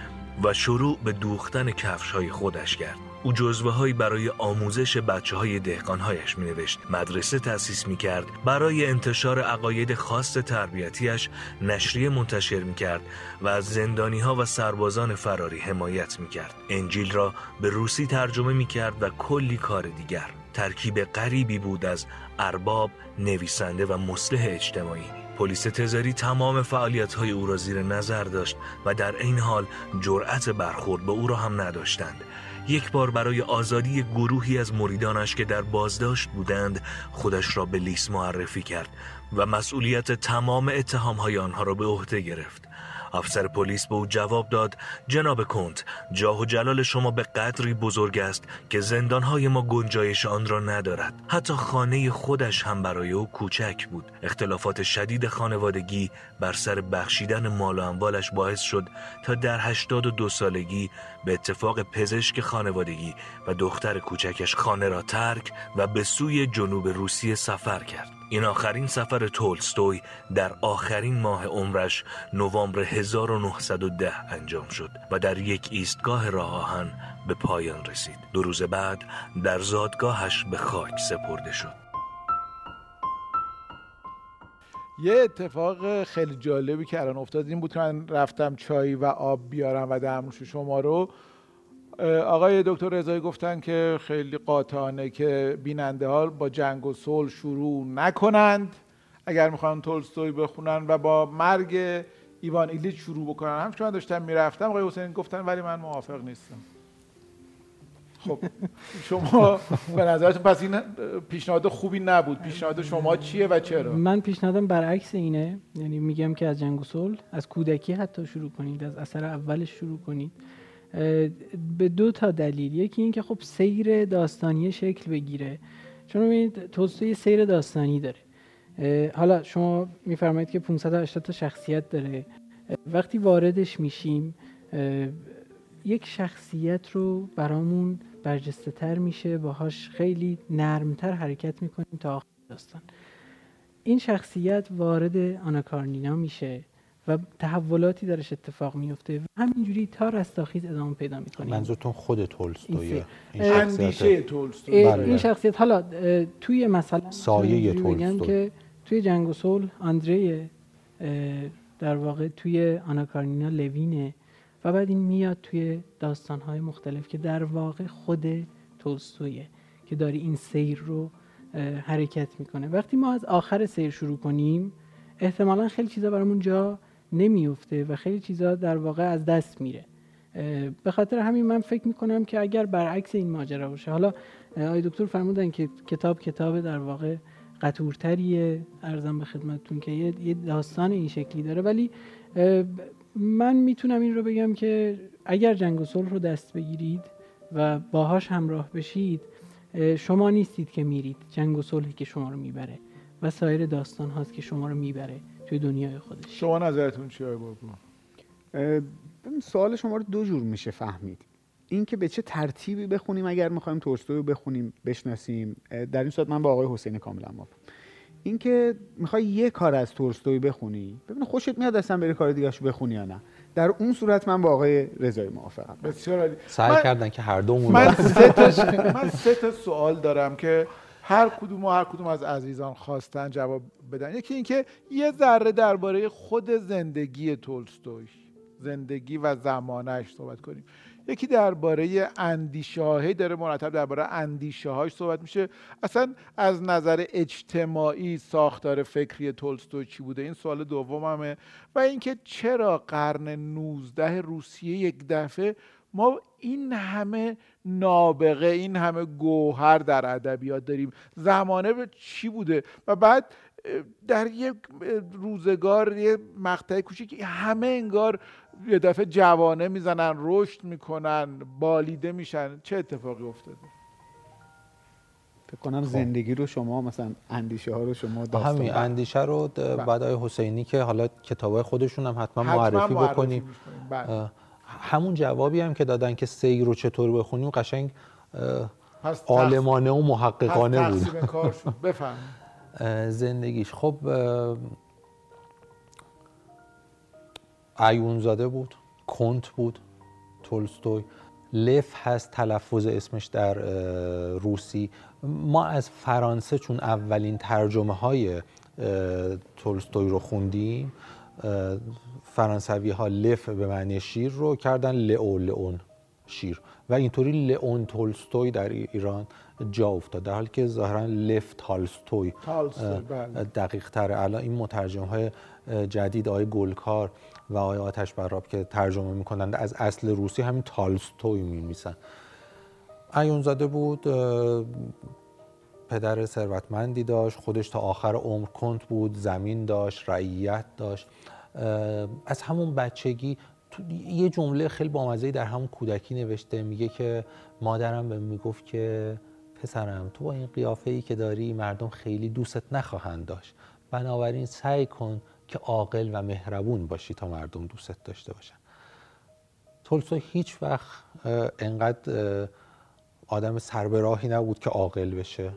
و شروع به دوختن کفش های خودش کرد. او جزوه هایی برای آموزش بچه های دهقانهایش می نوشت مدرسه تأسیس می کرد برای انتشار عقاید خاص تربیتیش نشریه منتشر می کرد و از زندانی ها و سربازان فراری حمایت می کرد انجیل را به روسی ترجمه می کرد و کلی کار دیگر. ترکیب غریبی بود از ارباب، نویسنده و مصلح اجتماعی. پلیس تزاری تمام فعالیت های او را زیر نظر داشت و در این حال جرأت برخورد به او را هم نداشتند. یک بار برای آزادی گروهی از مریدانش که در بازداشت بودند خودش را به لیس معرفی کرد و مسئولیت تمام اتهام های آنها را به عهده گرفت. افسر پلیس به او جواب داد جناب کنت جاه و جلال شما به قدری بزرگ است که زندانهای ما گنجایش آن را ندارد. حتی خانه خودش هم برای او کوچک بود. اختلافات شدید خانوادگی بر سر بخشیدن مال و اموالش باعث شد تا در هشتاد و دو سالگی به اتفاق پزشک خانوادگی و دختر کوچکش خانه را ترک و به سوی جنوب روسیه سفر کرد. این آخرین سفر تولستوی در آخرین ماه عمرش نوامبر 1910 انجام شد و در یک ایستگاه راه آهن به پایان رسید. دو روز بعد در زادگاهش به خاک سپرده شد. یه اتفاق خیلی جالبی که الان افتاد این بود که من رفتم چای و آب بیارم و درموش شما رو آقای دکتر رضایی گفتن که خیلی قاطعانه که بیننده ها با جنگ و صلح شروع نکنند. اگر می‌خوان تولستوی بخونن و با مرگ ایوان ایلیچ شروع بکنن. هم که داشتم می‌رفتم. آقای حسین گفتن ولی من موافق نیستم. خب شما به نظرتون پس این پیشنهاد خوبی نبود. پیشنهاد شما چیه و چرا؟ من پیشنهادم برعکس اینه. یعنی میگم که از جنگ و صلح از کودکی حتی شروع کنید از اثر اولش شروع کنید. به دو تا دلیل. یکی این که خب سیر داستانی شکل بگیره. چون ببینید تولستوی سیر داستانی داره. حالا شما میفرمایید که 580 تا شخصیت داره. وقتی واردش میشیم یک شخصیت رو برامون برجسته تر میشه باهاش خیلی نرمتر حرکت می‌کنیم تا آخر داستان. این شخصیت وارد آناکارنینا میشه. و تحولاتی درش اتفاق میفته و همینجوری تا رستاخیز ادامه پیدا می‌کنه منظورتون خود تولستویه؟ این اندیشه تولستوی بله. این شخصیت. حالا توی مثلا سایه تولستوی. که توی جنگ و صلح آندره در واقع توی آناکارنینا لوینه و بعد این میاد توی داستانهای مختلف که در واقع خود تولستویه که داری این سیر رو حرکت می‌کنه. وقتی ما از آخر سیر شروع کنیم احتمالا خیلی چیزا برامون جا نمیفته و خیلی چیزا در واقع از دست میره. به خاطر همین من فکر می‌کنم که اگر برعکس این ماجرا باشه حالا آقای دکتر فرمودن که کتاب کتاب در واقع قطورتریه ارزم به خدمتتون که یه داستان این شکلی داره. ولی من می‌تونم این رو بگم که اگر جنگ و صلح رو دست بگیرید و باهاش همراه بشید شما نیستید که میرید جنگ و صلحی که شما رو می‌بره و سایر داستان هاست که شما رو می‌بره. توی دنیای خودش. شما نظرتون چیه بابا؟ سوال شما رو دو جور میشه فهمید. این که به چه ترتیبی بخونیم اگر می‌خوایم تولستوی رو بخونیم بشناسیم. در این صورت من با آقای حسین کاملا موافقم. این که می‌خوای یه کار از تولستوی بخونی ببین خوشت میاد اصلا بری کار دیگه بخونی یا نه. در اون صورت من با آقای رضایی موافقم. بسیار عالی. سعی کردن که هر دومون من سه تا من سه تا سوال دارم که هر کدوم و هر کدوم از عزیزان خواستن جواب بدن. یکی اینکه یه ذره درباره خود زندگی تولستوی زندگی و زمانش صحبت کنیم. یکی درباره اندیشه هایی داره مرتب درباره اندیشه هاش صحبت میشه. اصلا از نظر اجتماعی ساختار فکری تولستوی چی بوده؟ این سوال دوممه. و اینکه چرا قرن 19 روسیه یک دفعه ما این همه نابغه این همه گوهر در ادبیات داریم زمانه به چی بوده و بعد در یک روزگار یه مقطع کوچیک همه انگار یه دفعه جوانه می‌زنن رشد می‌کنن بالیده میشن چه اتفاقی افتاده فکر کنم خب. زندگی رو شما مثلا اندیشه ها رو شما داستان همین اندیشه رو بله. بعد آقای حسینی که حالا کتابای خودشون هم حتما, حتما معرفی, معرفی بکنیم بله. همون جوابی هم که دادن که سیر رو چطور بخونیم قشنگ عالمانه و محققانه بود. بفهم زندگیش. خب زاده بود کنت بود تولستوی. لف هست تلفظ اسمش در روسی. ما از فرانسه چون اولین ترجمه های تولستوی رو خوندیم فرانسوی ها لف به معنی شیر رو کردن لئو لئون شیر. و اینطوری لئون تولستوی در ایران جا افتاد در حالی که ظاهرا لف تالستوی بله. دقیق تره الان این مترجم های جدید آقای گلکار و آقای آتش براب که ترجمه می‌کنند از اصل روسی همین تالستوی میمیسن ایونزاده بود پدر ثروتمندی داشت خودش تا آخر عمر کنت بود زمین داشت رعیت داشت. از همون بچگی یه جمله خیلی بامزه‌ای در همون کودکی نوشته میگه که مادرم به می‌گفت که پسرم تو با این قیافه ای که داری مردم خیلی دوستت نخواهند داشت. بنابراین سعی کن که عاقل و مهربون باشی تا مردم دوستت داشته باشن. تولستوی هیچ وقت انقدر آدم سربراهی نبود که عاقل بشه.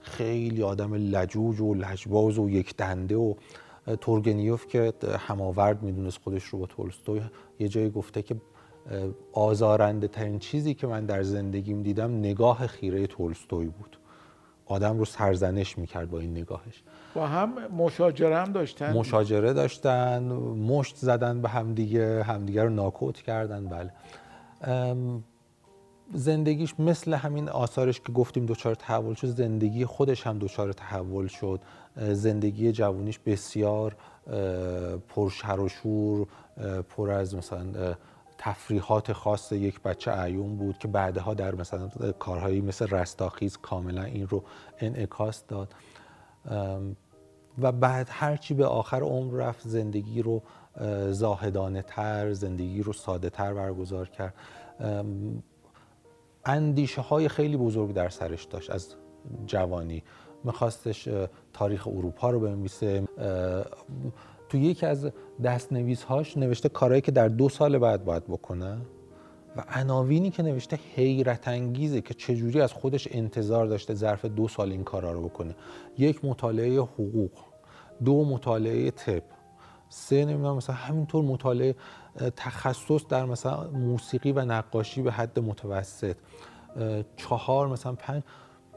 خیلی آدم لجوج و لجباز و یک دنده و تورگنیوف که هماورد می‌دونست خودش رو با تولستوی. یه جایی گفته که آزارنده ترین چیزی که من در زندگیم دیدم نگاه خیره تولستوی بود. آدم رو سرزنش می‌کرد با این نگاهش. با هم مشاجره هم داشتن. مشاجره داشتن مشت زدن به همدیگه همدیگه رو ناکوت کردن بله. زندگیش مثل همین آثارش که گفتیم دچار تحول شد زندگی خودش هم دچار تحول شد. زندگی جوانیش بسیار پرشر و شور پر از مثلا تفریحات خاص یک بچه عیون بود که بعدها در مثلا کارهایی مثل رستاخیز کاملا این رو انعکاس داد. و بعد هرچی به آخر عمر رفت زندگی رو زاهدانه تر زندگی رو ساده تر برگزار کرد. اندیشه های خیلی بزرگ در سرش داشت از جوانی. میخواستش تاریخ اروپا رو بنویسه. تو یکی از دستنویس هاش نوشته کارهایی که در دو سال بعد باید بکنه و عناوینی که نوشته حیرت انگیزه که چجوری از خودش انتظار داشته ظرف دو سال این کارا رو بکنه. یک مطالعه حقوق دو مطالعه طب سه نمی‌دونم مثلا همینطور مطالعه تخصص در مثلا موسیقی و نقاشی به حد متوسط. چهار مثلا پنج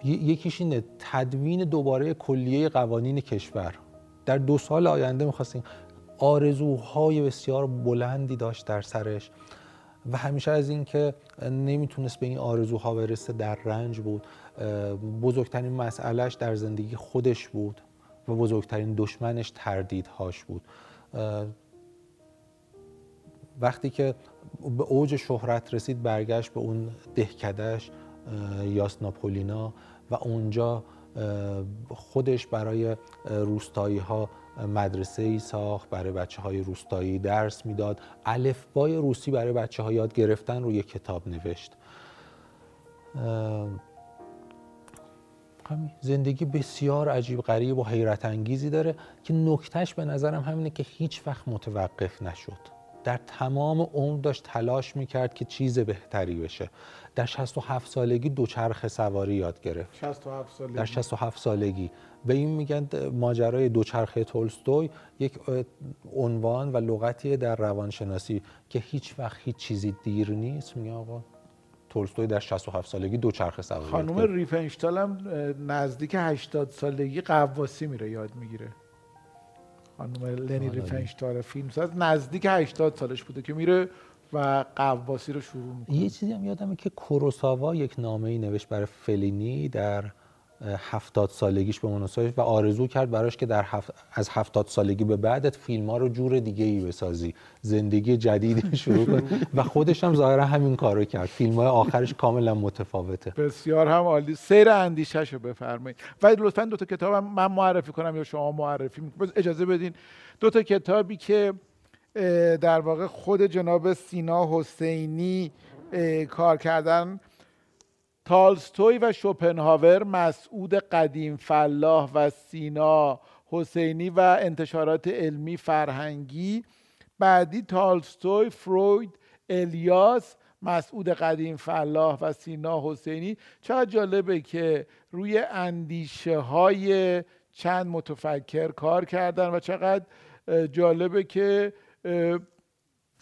یکیش اینه تدوین دوباره کلیه قوانین کشور. در دو سال آینده می‌خواستیم آرزوهای بسیار بلندی داشت در سرش و همیشه از اینکه نمی‌تونست به این آرزوها برسه در رنج بود. بزرگترین مسئلهش در زندگی خودش بود و بزرگترین دشمنش تردیدهاش بود. وقتی که به اوج شهرت رسید برگشت به اون دهکدش یاس ناپولینا و اونجا خودش برای روستایی ها مدرسه ای ساخت برای بچه های روستایی درس می‌داد. الفبای روسی برای بچه ها یاد گرفتن روی کتاب نوشت. زندگی بسیار عجیب غریب و حیرت انگیزی داره که نکتش به نظرم همینه که هیچ وقت متوقف نشد. در تمام عمر داشت تلاش می‌کرد که چیز بهتری بشه. در 67 سالگی دوچرخه سواری یاد گرفت. 67 سالگی. در 67 سالگی. به این میگن ماجرای دوچرخه تولستوی یک عنوان و لغتی در روانشناسی که هیچ وقت هیچ چیزی دیر نیست. میگه آقا تولستوی در 67 سالگی دوچرخه سواری خانم ریفنشتال هم نزدیک 80 سالگی قواسی میره یاد می‌گیره. خانم لنی ریفنشتال فیلمساز نزدیک 80 سالش بوده که میره و قواسی رو شروع می‌کنه. یه چیزی هم یادمه که کوروساوا یک نامه ای نوشت برای فلینی در هفتاد سالگیش به مناسبت و آرزو کرد براش که در هفت... از هفتاد سالگی به بعدت فیلم ها رو جور دیگه ای بسازی. زندگی جدید [laughs] شروع کن و خودش هم ظاهرا همین کارو کرد. فیلم های آخرش کاملا متفاوته. بسیار هم عالی. سیر اندیشش رو بفرمایید. و لطفا دو تا کتاب من معرفی کنم یا شما معرفی اجازه بدین. دو تا کتابی که در واقع خود جناب سینا حسینی کار کردن تالستوی و شوپنهاور مسعود قدیم فلاح و سینا حسینی و انتشارات علمی فرهنگی. بعدی تالستوی فروید الیاس مسعود قدیم فلاح و سینا حسینی. چقدر جالبه که روی اندیشه های چند متفکر کار کردن و چقدر جالبه که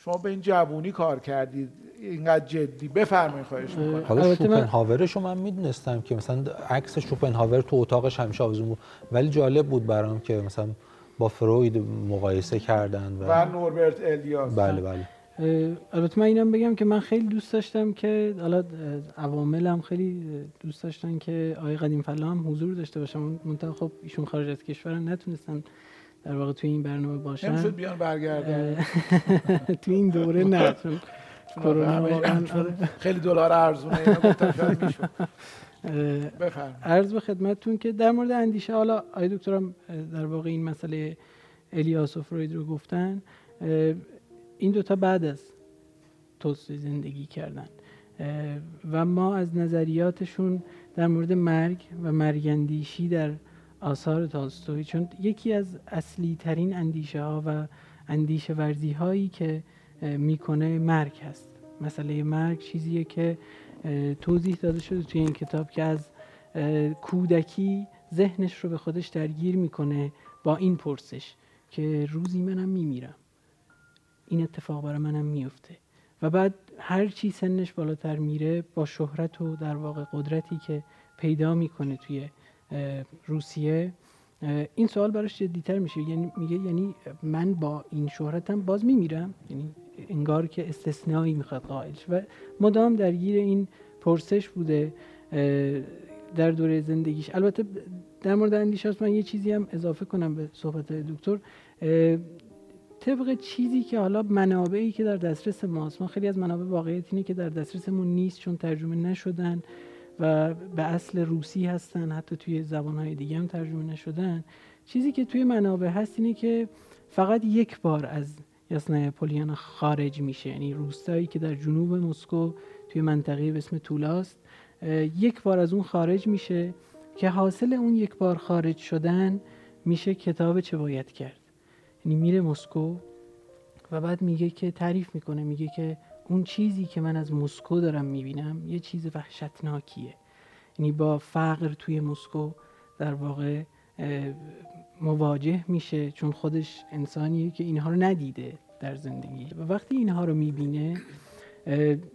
شما به این جوونی کار کردید اینقدر جدی. بفرمایید خواهش می‌کنم. حالا شوپنهاورش رو من می‌دونستم که مثلا عکس شوپنهاور تو اتاقش همیشه آویزون بود. ولی جالب بود برام که مثلا با فروید مقایسه کردن و, و نوربرت الیاس. بله بله. البته من اینم بگم که من خیلی دوست داشتم که حالا عواملم خیلی دوست داشتن که آقای قدیم فلا هم حضور داشته باشم منتها خب ایشون خارج از کشور نتونستن در واقع توی این برنامه باشن. نمی‌شد بیان برگردن. [laughs] توی این دوره نه کرونا خیلی دلار ارزونه می‌شد. عرض به خدمتتون که در مورد اندیشه حالا آقای دکترم در واقع این مسئله الیاس و فروید رو گفتن این دوتا بعد از تولستوی زندگی کردن و ما از نظریاتشون در مورد مرگ و مرگندیشی در آثار تولستوی چون یکی از اصلی ترین اندیشه ها و اندیشه ورزی هایی که می‌کنه مرگ هست. مسئله مرگ چیزیه که توضیح داده شده توی این کتاب که از کودکی ذهنش رو به خودش درگیر می‌کنه با این پرسش که روزی منم میمیرم. این اتفاق برای منم میفته و بعد هر چی سنش بالاتر میره با شهرت و در واقع قدرتی که پیدا می‌کنه توی روسیه. این سوال براش جدیتر میشه. یعنی میگه یعنی من با این شهرتم باز میمیرم. یعنی انگار که استثنایی می‌خواد قائل و مدام درگیر این پرسش بوده در دوره زندگیش. البته در مورد اندیشه من یه چیزی هم اضافه کنم به صحبت دکتر. طبق چیزی که حالا منابعی که در دسترس ماست. ما خیلی از منابع واقعیت اینه که در دسترسمون نیست چون ترجمه نشدن. و به اصل روسی هستن حتی توی زبانهای دیگه هم ترجمه نشدن. چیزی که توی منابع هست اینه که فقط یک بار از یاسنای پولیانا خارج میشه. یعنی روستایی که در جنوب مسکو توی منطقه به اسم تولاست یک بار از اون خارج میشه که حاصل اون یک بار خارج شدن میشه کتاب چه باید کرد. یعنی میره مسکو و بعد میگه که تعریف می‌کنه میگه که اون چیزی که من از مسکو دارم می‌بینم یه چیز وحشتناکیه. یعنی با فقر توی مسکو در واقع مواجه میشه چون خودش انسانیه که اینها رو ندیده در زندگی. و وقتی اینها رو می‌بینه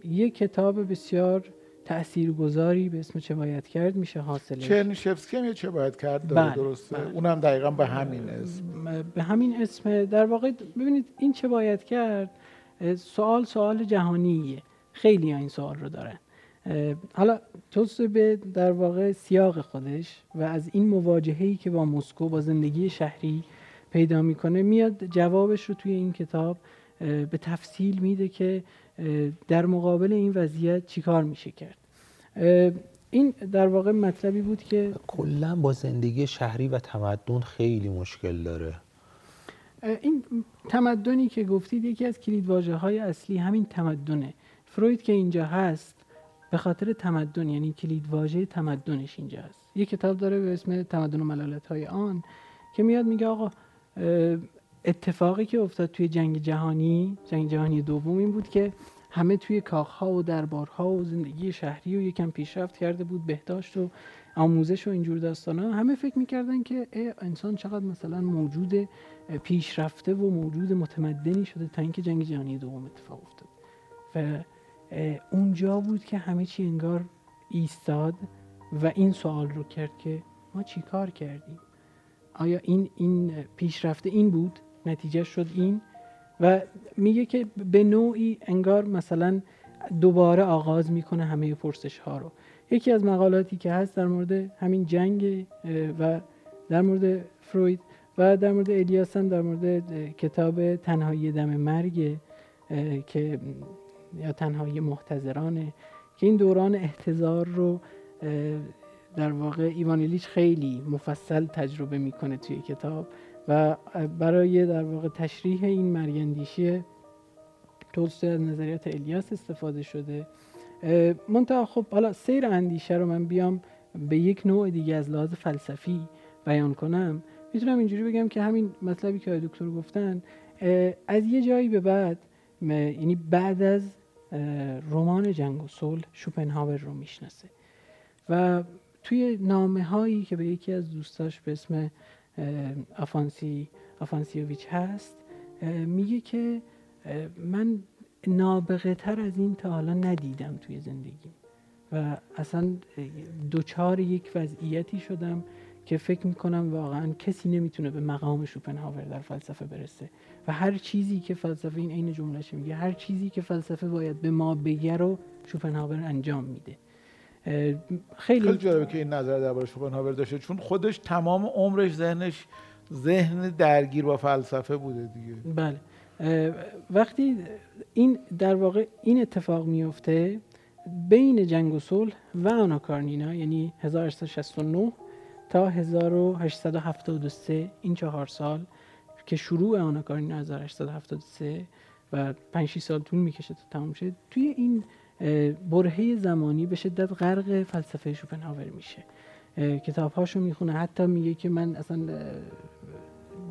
یه کتاب بسیار گذاری به اسم چه باید کرد میشه حاصلش. چرنیشفسکی هم چه باید کرد؟ داره بله، درسته. بله. اونم دقیقا به همین اسم. به همین اسم. در واقع ببینید این چه باید کرد؟ سوال سوال جهانیه. خیلی این سوال رو دارن. حالا توست به در واقع سیاق خودش و از این مواجهه‌ای که با مسکو با زندگی شهری پیدا می‌کنه میاد جوابش رو توی این کتاب به تفصیل میده که در مقابل این وضعیت چیکار میشه کرد. این در واقع مطلبی بود که کلا با زندگی شهری و تمدن خیلی مشکل داره. این تمدنی که گفتید یکی از کلیدواژه های اصلی همین تمدنه. فروید که اینجا هست به خاطر تمدن یعنی کلیدواژه تمدنش اینجا هست. یه کتاب داره به اسم تمدن و ملالت های آن که میاد میگه آقا اتفاقی که افتاد توی جنگ جهانی جنگ جهانی دوم این بود که همه توی کاخها و دربارها و زندگی شهری و یکم پیشرفت کرده بود بهداشت و آموزش و اینجور داستان ها همه فکر می‌کردن که انسان چقدر مثلا موجود پیشرفته و موجود متمدنی شده تا اینکه جنگ جهانی دوم اتفاق افتاد. و اونجا بود که همه چی انگار ایستاد و این سوال رو کرد که ما چی کار کردیم؟ آیا این این پیشرفته این بود؟ نتیجه شد این. و میگه که به نوعی انگار مثلا دوباره آغاز می‌کنه همه پرسش ها رو. یکی از مقالاتی که هست در مورد همین جنگ و در مورد فروید و در مورد الیاس هم در مورد کتاب تنهایی دم مرگ که یا تنهایی محتضرانه که این دوران احتضار رو در واقع ایوانیلیچ خیلی مفصل تجربه می‌کنه توی کتاب و برای در واقع تشریح این مرگندیشی تولستوی از نظریات الیاس استفاده شده. منتها خب حالا سیر اندیشه رو من بیام به یک نوع دیگه از لحاظ فلسفی بیان کنم. می‌تونم اینجوری بگم که همین مطلبی که دکتر گفتن از یه جایی به بعد یعنی بعد از رمان جنگ و صلح شوپنهاور رو می‌شناسه. و توی نامه هایی که به یکی از دوستاش به اسم آفاناسی آفاناسیوویچ هست میگه که من نابغه تر از این تا حالا ندیدم توی زندگی و اصلا دچار یک وضعیتی شدم که فکر می‌کنم واقعا کسی نمی‌تونه به مقام شوپنهاور در فلسفه برسه. و هر چیزی که فلسفه این عین جملهش میگه هر چیزی که فلسفه باید به ما بگه رو شوپنهاور انجام میده. خیلی خیلی جالبه که این نظر درباره شوپنهاور داشته چون خودش تمام عمرش ذهنش ذهن درگیر با فلسفه بوده دیگه. بله. وقتی این در واقع این اتفاق میفته بین جنگ و صلح و آناکارنینا یعنی 1869 تا 1873 این چهار سال که شروع آناکارنینا 1873 و 5 سال طول می‌کشه تا تمام شه توی این برهه زمانی به شدت غرق فلسفه شوپنهاور میشه. کتاب هاشو می‌خونه حتی میگه که من اصلا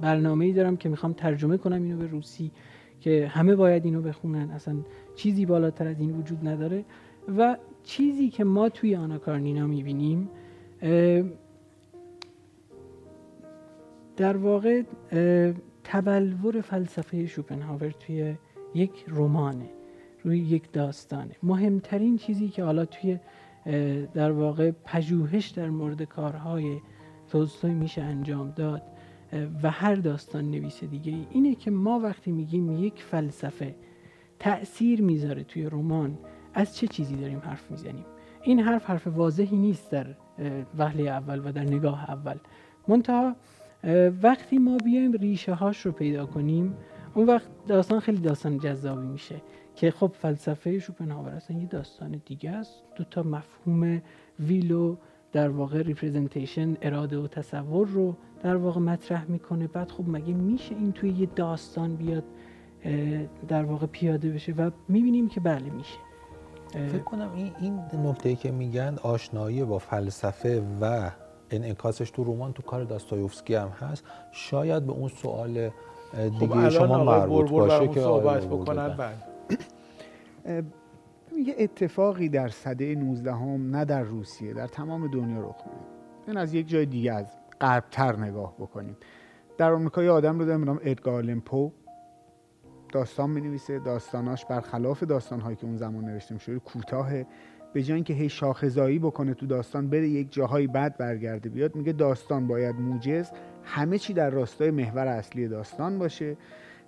برنامه ای دارم که می‌خوام ترجمه کنم اینو به روسی که همه باید اینو بخونن. اصلا چیزی بالاتر از این وجود نداره. و چیزی که ما توی آناکارنینا می‌بینیم در واقع تبلور فلسفه شوپنهاور توی یک رمانه روی یک داستانه. مهمترین چیزی که حالا توی در واقع پژوهش در مورد کارهای تولستوی میشه انجام داد و هر داستان نویس دیگه اینه که ما وقتی میگیم یک فلسفه تأثیر می‌ذاره توی رمان از چه چیزی داریم حرف می‌زنیم؟ این حرف حرف واضحی نیست در وهله اول و در نگاه اول. منتها وقتی ما بیایم ریشه هاش رو پیدا کنیم اون وقت داستان خیلی داستان جذابی میشه که خب فلسفه شوپنهاور اصلا یه داستان دیگه است. دو تا مفهوم ویلو در واقع ریپرزنتیشن اراده و تصور رو در واقع مطرح می‌کنه. بعد خب مگه میشه این توی یه داستان بیاد در واقع پیاده بشه؟ و می‌بینیم که بله میشه. فکر کنم این این نکته که میگن آشنایی با فلسفه و انعکاسش تو رمان تو کار داستایوفسکی هم هست. شاید به اون سوال دیگه خب شما مربوط باشه که صحبت بکنن. بله. [clears throat] یه اتفاقی در سده 19 هم نه در روسیه در تمام دنیا رخ میده. این از یک جای دیگه از غربتر نگاه بکنیم. در آمریکا یه آدم رو نام ادگار لمپو داستان می نویسه داستاناش برخلاف داستانهایی که اون زمان نوشته شده کوتاهه به جای اینکه هی شاخزایی بکنه تو داستان بره یک جاهایی بعد برگرده بیاد میگه داستان باید موجز همه چی در راستای محور اصلی داستان باشه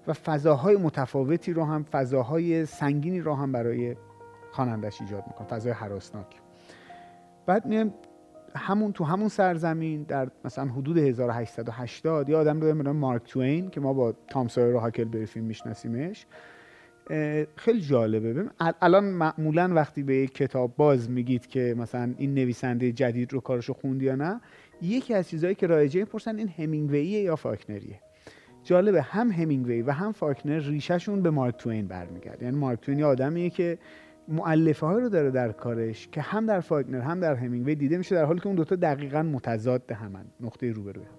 و فضاهای متفاوتی رو هم فضاهای سنگینی رو هم برای خوانندش ایجاد می‌کنه فضای حراسناک بعد میایم همون تو همون سرزمین در مثلا حدود 1880 یه آدم رو به مارک توین که ما با تام سایر و هاکل بری فیلم میشناسیمش. خیلی جالبه. الان معمولا وقتی به یک کتاب باز میگید که مثلا این نویسنده جدید رو کارشو خوندی یا نه یکی از چیزهایی که رایجه پرسن این همینگویه یا فاکنریه؟ جالبه هم همینگوی و هم فاکنر ریشهشون به مارک توین برمیگرد یعنی مارک توین یه آدمیه که معلفه های رو داره در کارش که هم در فاکنر هم در همینگوی دیده میشه در حالی که اون دوتا دقیقا متضاد همن نقطه روبروی هم.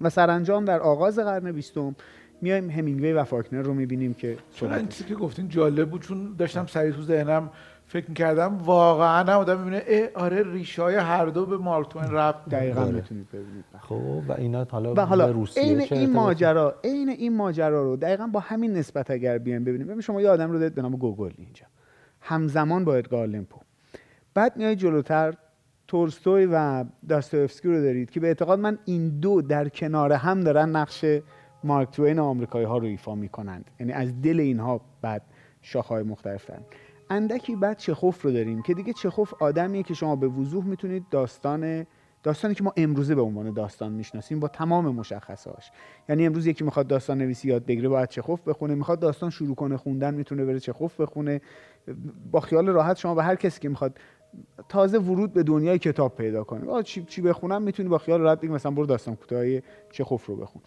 و سرانجام در آغاز قرن بیستم میایم همینگوی و فاکنر رو می‌بینیم که چون چیزی که گفتین جالب بود چون داشتم سریع تو ذهنم فکر می‌کردم واقعا هم آدم می‌بینه اه آره ریشای هر دو به مارک توین رفت دقیقا می‌تونید ببینید. خب و اینا حالا و حالا روسیه این این ماجرا عین این ماجرا رو دقیقا با همین نسبت اگر بیایم ببینیم. ببین شما یه آدم رو دارید به نام گوگل اینجا. همزمان با ادگار لمپو بعد میای جلوتر تولستوی و داستایوفسکی رو دارید که به اعتقاد من این دو در کنار هم دارن نقش مارک توین آمریکایی ها رو ایفا می‌کنند. یعنی از دل اینها بعد شاخهای مختلف اندکی بعد چخوف رو داریم که دیگه چخوف آدمیه که شما به وضوح می‌تونید داستان داستانی که ما امروزه به عنوان داستان می‌شناسیم با تمام مشخصاش یعنی امروز یکی می‌خواد داستان نویسی یاد بگیره باید چخوف بخونه. می‌خواد داستان شروع کنه خوندن می‌تونه بره چخوف بخونه. با خیال راحت شما به هر کسی که می‌خواد تازه ورود به دنیای کتاب پیدا کنه چی چی بخونم؟ می‌تونی با خیال راحت بگی مثلا برو داستان کوتاه چخوف رو بخون.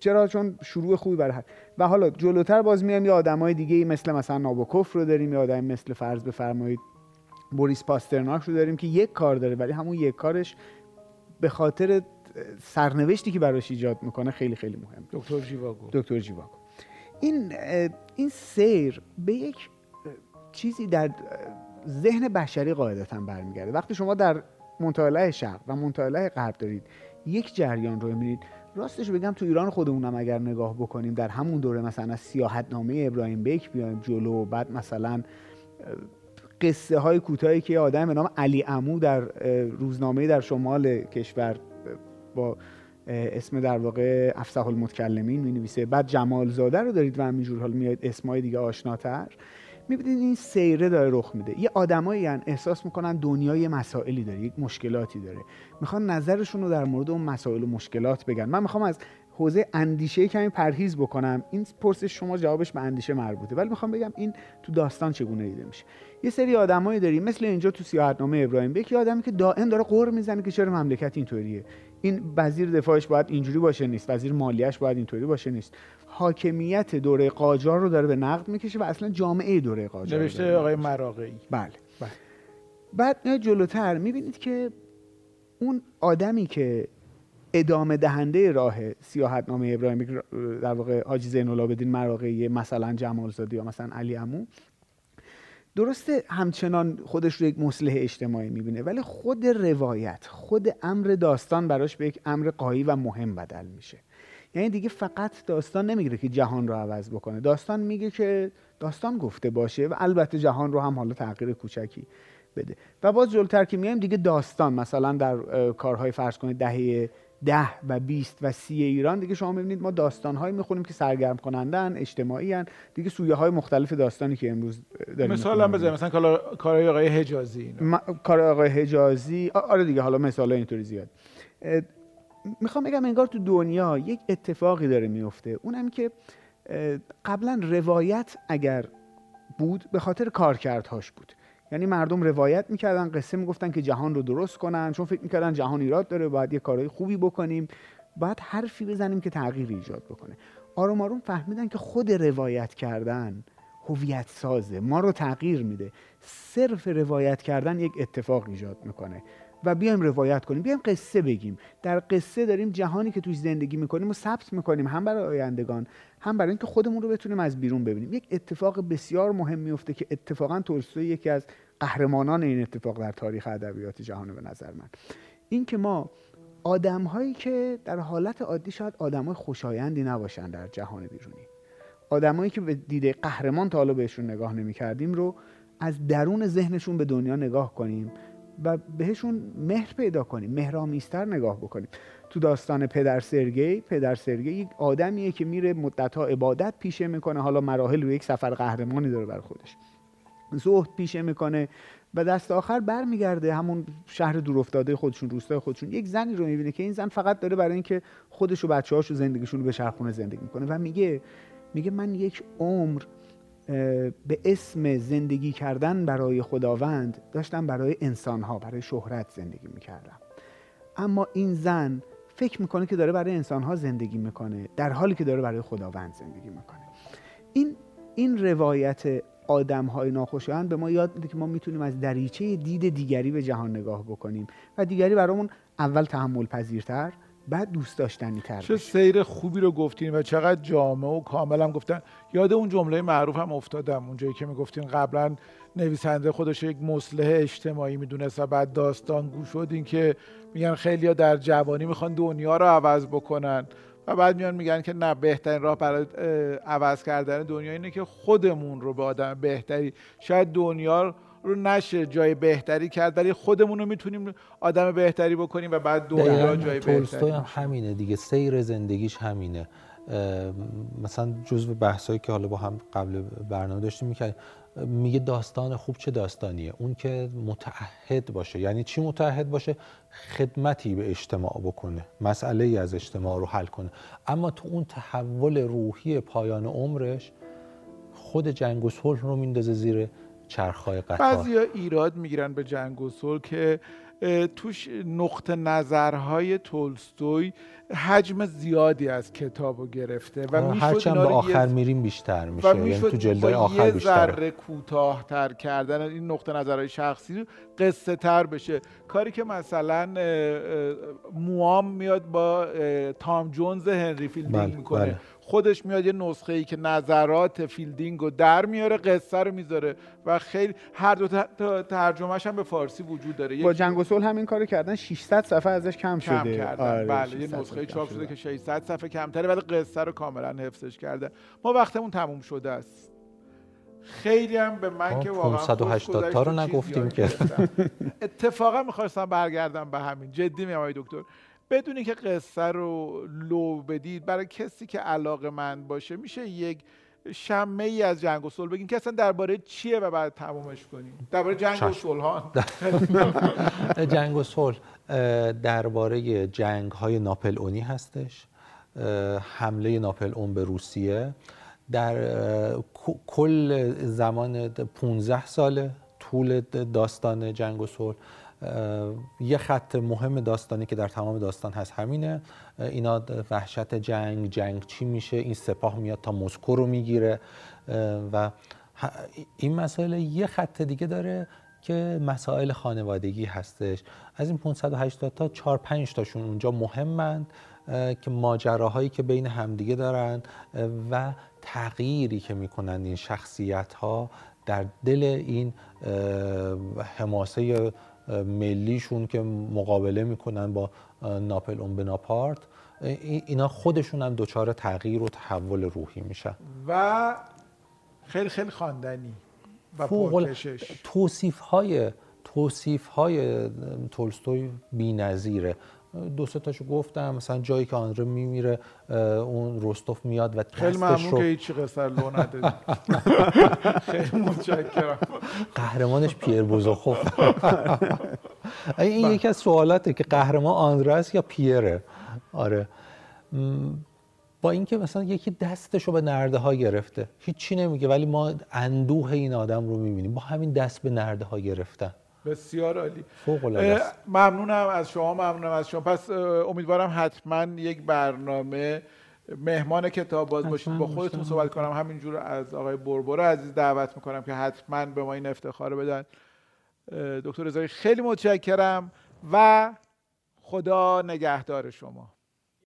چرا؟ چون شروع خوبی برای هر. و حالا جلوتر باز میایم یه آدمای دیگه مثل مثلا نابوکوف رو داریم یا آدم مثل فرض بفرمایید بوریس پاسترناک رو داریم که یک کار داره ولی همون یک کارش به خاطر سرنوشتی که براش ایجاد می‌کنه خیلی خیلی مهم. دکتر جیواگو. دکتر جیواگو. این این سیر به یک چیزی در ذهن بشری قاعدتا برمیگرده. وقتی شما در منطقه شرق و منطقه غرب دارید یک جریان رو می‌بینید. راستش بگم تو ایران خودمونم اگر نگاه بکنیم در همون دوره مثلا از سیاحت نامه ابراهیم بیک بیایم جلو بعد مثلا قصه های کوتاهی که آدم به نام علی امو در روزنامه در شمال کشور با اسم در واقع افسح المتکلمین می نویسه بعد جمال زاده رو دارید و همینجور حال میاد اسمای دیگه آشناتر. می‌بینید این سیره داره رخ میده. یه آدمایی احساس می‌کنن دنیای مسائلی داره یک مشکلاتی داره. می‌خوان نظرشون رو در مورد اون مسائل و مشکلات بگن. من می‌خوام از حوزه اندیشه کمی پرهیز بکنم. این پرسش شما جوابش به اندیشه مربوطه. ولی می‌خوام بگم این تو داستان چگونه دیده میشه. یه سری آدمایی داریم مثل اینجا تو سیاحتنامه ابراهیم. یکی آدمی که دائم داره قور می‌زنه که چرا مملکت اینطوریه. این وزیر دفاعش باید اینجوری باشه نیست وزیر مالیش باید اینطوری باشه نیست. حاکمیت دوره قاجار رو داره به نقد می‌کشه و اصلا جامعه دوره قاجار نوشته آقای مراقعی. بله. بله. بعد نه جلوتر می‌بینید که اون آدمی که ادامه دهنده راه سیاحت نامه ابراهیمی در واقع حاجی زین العابدین مراقعی مثلا جمالزاده یا مثلا علی عمو درسته همچنان خودش رو یک مصلح اجتماعی می‌بینه ولی خود روایت خود امر داستان براش به یک امر قایی و مهم بدل میشه. یعنی دیگه فقط داستان نمی‌گیره که جهان رو عوض بکنه. داستان میگه که داستان گفته باشه و البته جهان رو هم حالا تغییر کوچکی بده. و باز جلوتر که میایم دیگه داستان مثلا در کارهای فرض کنید دهه ده و 20 و سی ایران دیگه شما ببینید ما داستانهایی می‌خونیم که سرگرم کنندن اجتماعی هن. دیگه سویه های مختلف داستانی که امروز داریم مثال هم بزنیم مثلا کارهای آقای حجازی کار آقای حجازی. آره دیگه حالا مثال اینطوری زیاد. می‌خوام بگم انگار تو دنیا یک اتفاقی داره میفته اونم که قبلا روایت اگر بود به خاطر کارکردهاش بود. یعنی مردم روایت می‌کردن قصه می‌گفتن که جهان رو درست کنن چون فکر می‌کردن جهان ایراد داره باید یه کارهای خوبی بکنیم. باید حرفی بزنیم که تغییر ایجاد بکنه. آروم آروم فهمیدن که خود روایت کردن هویت سازه ما رو تغییر میده. صرف روایت کردن یک اتفاق ایجاد می‌کنه. و بیایم روایت کنیم. بیایم قصه بگیم. در قصه داریم جهانی که توش زندگی می‌کنیم و ثبت می‌کنیم. هم برای آیندگان هم برای اینکه خودمون رو بتونیم از بیرون ببینیم. یک اتفاق بسیار مهم میفته که اتفاقا تولستوی یکی از قهرمانان این اتفاق در تاریخ ادبیات جهان به نظر من. این که ما آدم هایی که در حالت عادی شاید آدم های خوشایندی نباشن در جهان بیرونی. آدمایی که به دیده قهرمان تا حالا بهشون نگاه نمی کردیم رو از درون ذهنشون به دنیا نگاه کنیم. و بهشون مهر پیدا کنیم مهرامیستر نگاه بکنیم. تو داستان پدر سرگی پدر سرگی یک آدمیه که میره مدتها عبادت پیشه می‌کنه. حالا مراحل رو یک سفر قهرمانی داره بر خودش. زهد پیشه می‌کنه و دست آخر برمیگرده همون شهر دورافتاده خودشون روستای خودشون. یک زنی رو می‌بینه که این زن فقط داره برای اینکه خودش و بچه هاش و زندگیشون رو به شرخونه زندگی می‌کنه و میگه میگه من یک عمر به اسم زندگی کردن برای خداوند داشتم برای انسانها برای شهرت زندگی می‌کردم. اما این زن فکر می‌کنه که داره برای انسانها زندگی می‌کنه در حالی که داره برای خداوند زندگی می‌کنه. این این روایت آدم های ناخوشایند به ما یاد میده که ما می‌تونیم از دریچه دید دیگری به جهان نگاه بکنیم و دیگری برامون اول تحمل پذیرتر بعد دوست داشتنی تر چه سیر خوبی رو گفتین و چقدر جامع و کامل هم گفتن. یاد اون جمله معروف هم افتادم اونجایی که می‌گفتین قبلا نویسنده خودش یک مصلح اجتماعی می‌دونست و بعد داستان گوش شدین که میگن خیلی در جوانی می‌خوان دنیا رو عوض بکنن و بعد میان میگن که نه بهترین راه برای عوض کردن دنیا اینه که خودمون رو به آدم بهتری. شاید دنیا رو نشه جای بهتری کرد ولی خودمون رو می‌تونیم آدم بهتری بکنیم و بعد دنیا جای بهتری هم همینه دیگه سیر زندگیش همینه. مثلا جزو بحثایی که حالا با هم قبل برنامه داشتیم می‌کنیم میگه داستان خوب چه داستانیه؟ اون که متعهد باشه. یعنی چی متعهد باشه؟ خدمتی به اجتماع بکنه مسئله ای از اجتماع رو حل کنه. اما تو اون تحول روحی پایان عمرش خود جنگ و صلح رو میندازه زیر چرخهای قطار. بعضی ایراد می‌گیرن به جنگ و صلح که توش نقطه نظرهای تولستوی حجم زیادی از کتاب رو گرفته و هرچند به آخر میریم بیشتر میشه. یعنی تو جلدهای آخر بیشتر ذره کوتاهتر کردن این نقطه نظرهای شخصی قصه تر بشه. کاری که مثلا موام میاد با تام جونز هنری فیلدینگ بله، می‌کنه. بله. خودش میاد یه نسخه ای که نظرات فیلدینگ رو در میاره قصه رو می‌ذاره و خیلی هر دو ترجمهش هم به فارسی وجود داره. با جنگ و صلح همین کارو کردن 600 صفحه ازش کم شده. کم کردن. آره بله یه نسخه چاپ شده که 600 صفحه کمتره ولی قصه رو کاملا حفظش کرده. ما وقتمون تموم شده است. خیلی هم به من که واقعا 580 تا رو نگفتیم که. اتفاقا می‌خواستم برگردم به همین. جدی میام دکتر. بدونی که قصه رو لو بدید برای کسی که علاقه من باشه میشه یک شمه ای از جنگ و صلح بگیم که اصلا درباره چیه و بعد تمامش کنیم. درباره جنگ و صلح [laughs] جنگ و صلح درباره جنگ های ناپل هستش حمله ناپل اون به روسیه. در کل زمان 15 ساله طول داستان جنگ و صلح. یه خط مهم داستانی که در تمام داستان هست همینه. اینا وحشت جنگ جنگ چی میشه؟ این سپاه میاد تا مسکو رو می‌گیره. و این مسائل یه خط دیگه داره که مسائل خانوادگی هستش. از این 580 تا 4 5 تاشون اونجا مهمند که ماجراهایی که بین همدیگه دارن و تغییری که می‌کنن این شخصیت ها در دل این حماسه ملیشون که مقابله می‌کنن با ناپل اون بناپارت اینا خودشون هم دچار تغییر و تحول روحی میشن. و خیلی خیلی خواندنی و پرکشش توصیف های توصیف های تولستوی بی‌نظیره. دو سه تاشو گفتم. مثلا جایی که آنره میمیره اون رستوف میاد و خیلی ممنون رو... که هیچ قصر لو ندادی. [laughs] خیلی متشکرم. قهرمانش پیر بوزوخوف [laughs] این یکی از سوالاته که قهرمان آنره است یا پیره؟ آره. با اینکه مثلا یکی دستش رو به نرده ها گرفته. هیچی نمیگه ولی ما اندوه این آدم رو می‌بینیم. با همین دست به نرده ها گرفتن. بسیار عالی. فوق ممنونم از شما ممنونم از شما. پس امیدوارم حتما یک برنامه مهمان کتاب باز باشید با خودتون صحبت کنم. همینجور از آقای بربر عزیز دعوت می‌کنم که حتما به ما این افتخار بدن. دکتر رضایی خیلی متشکرم و خدا نگهدار شما.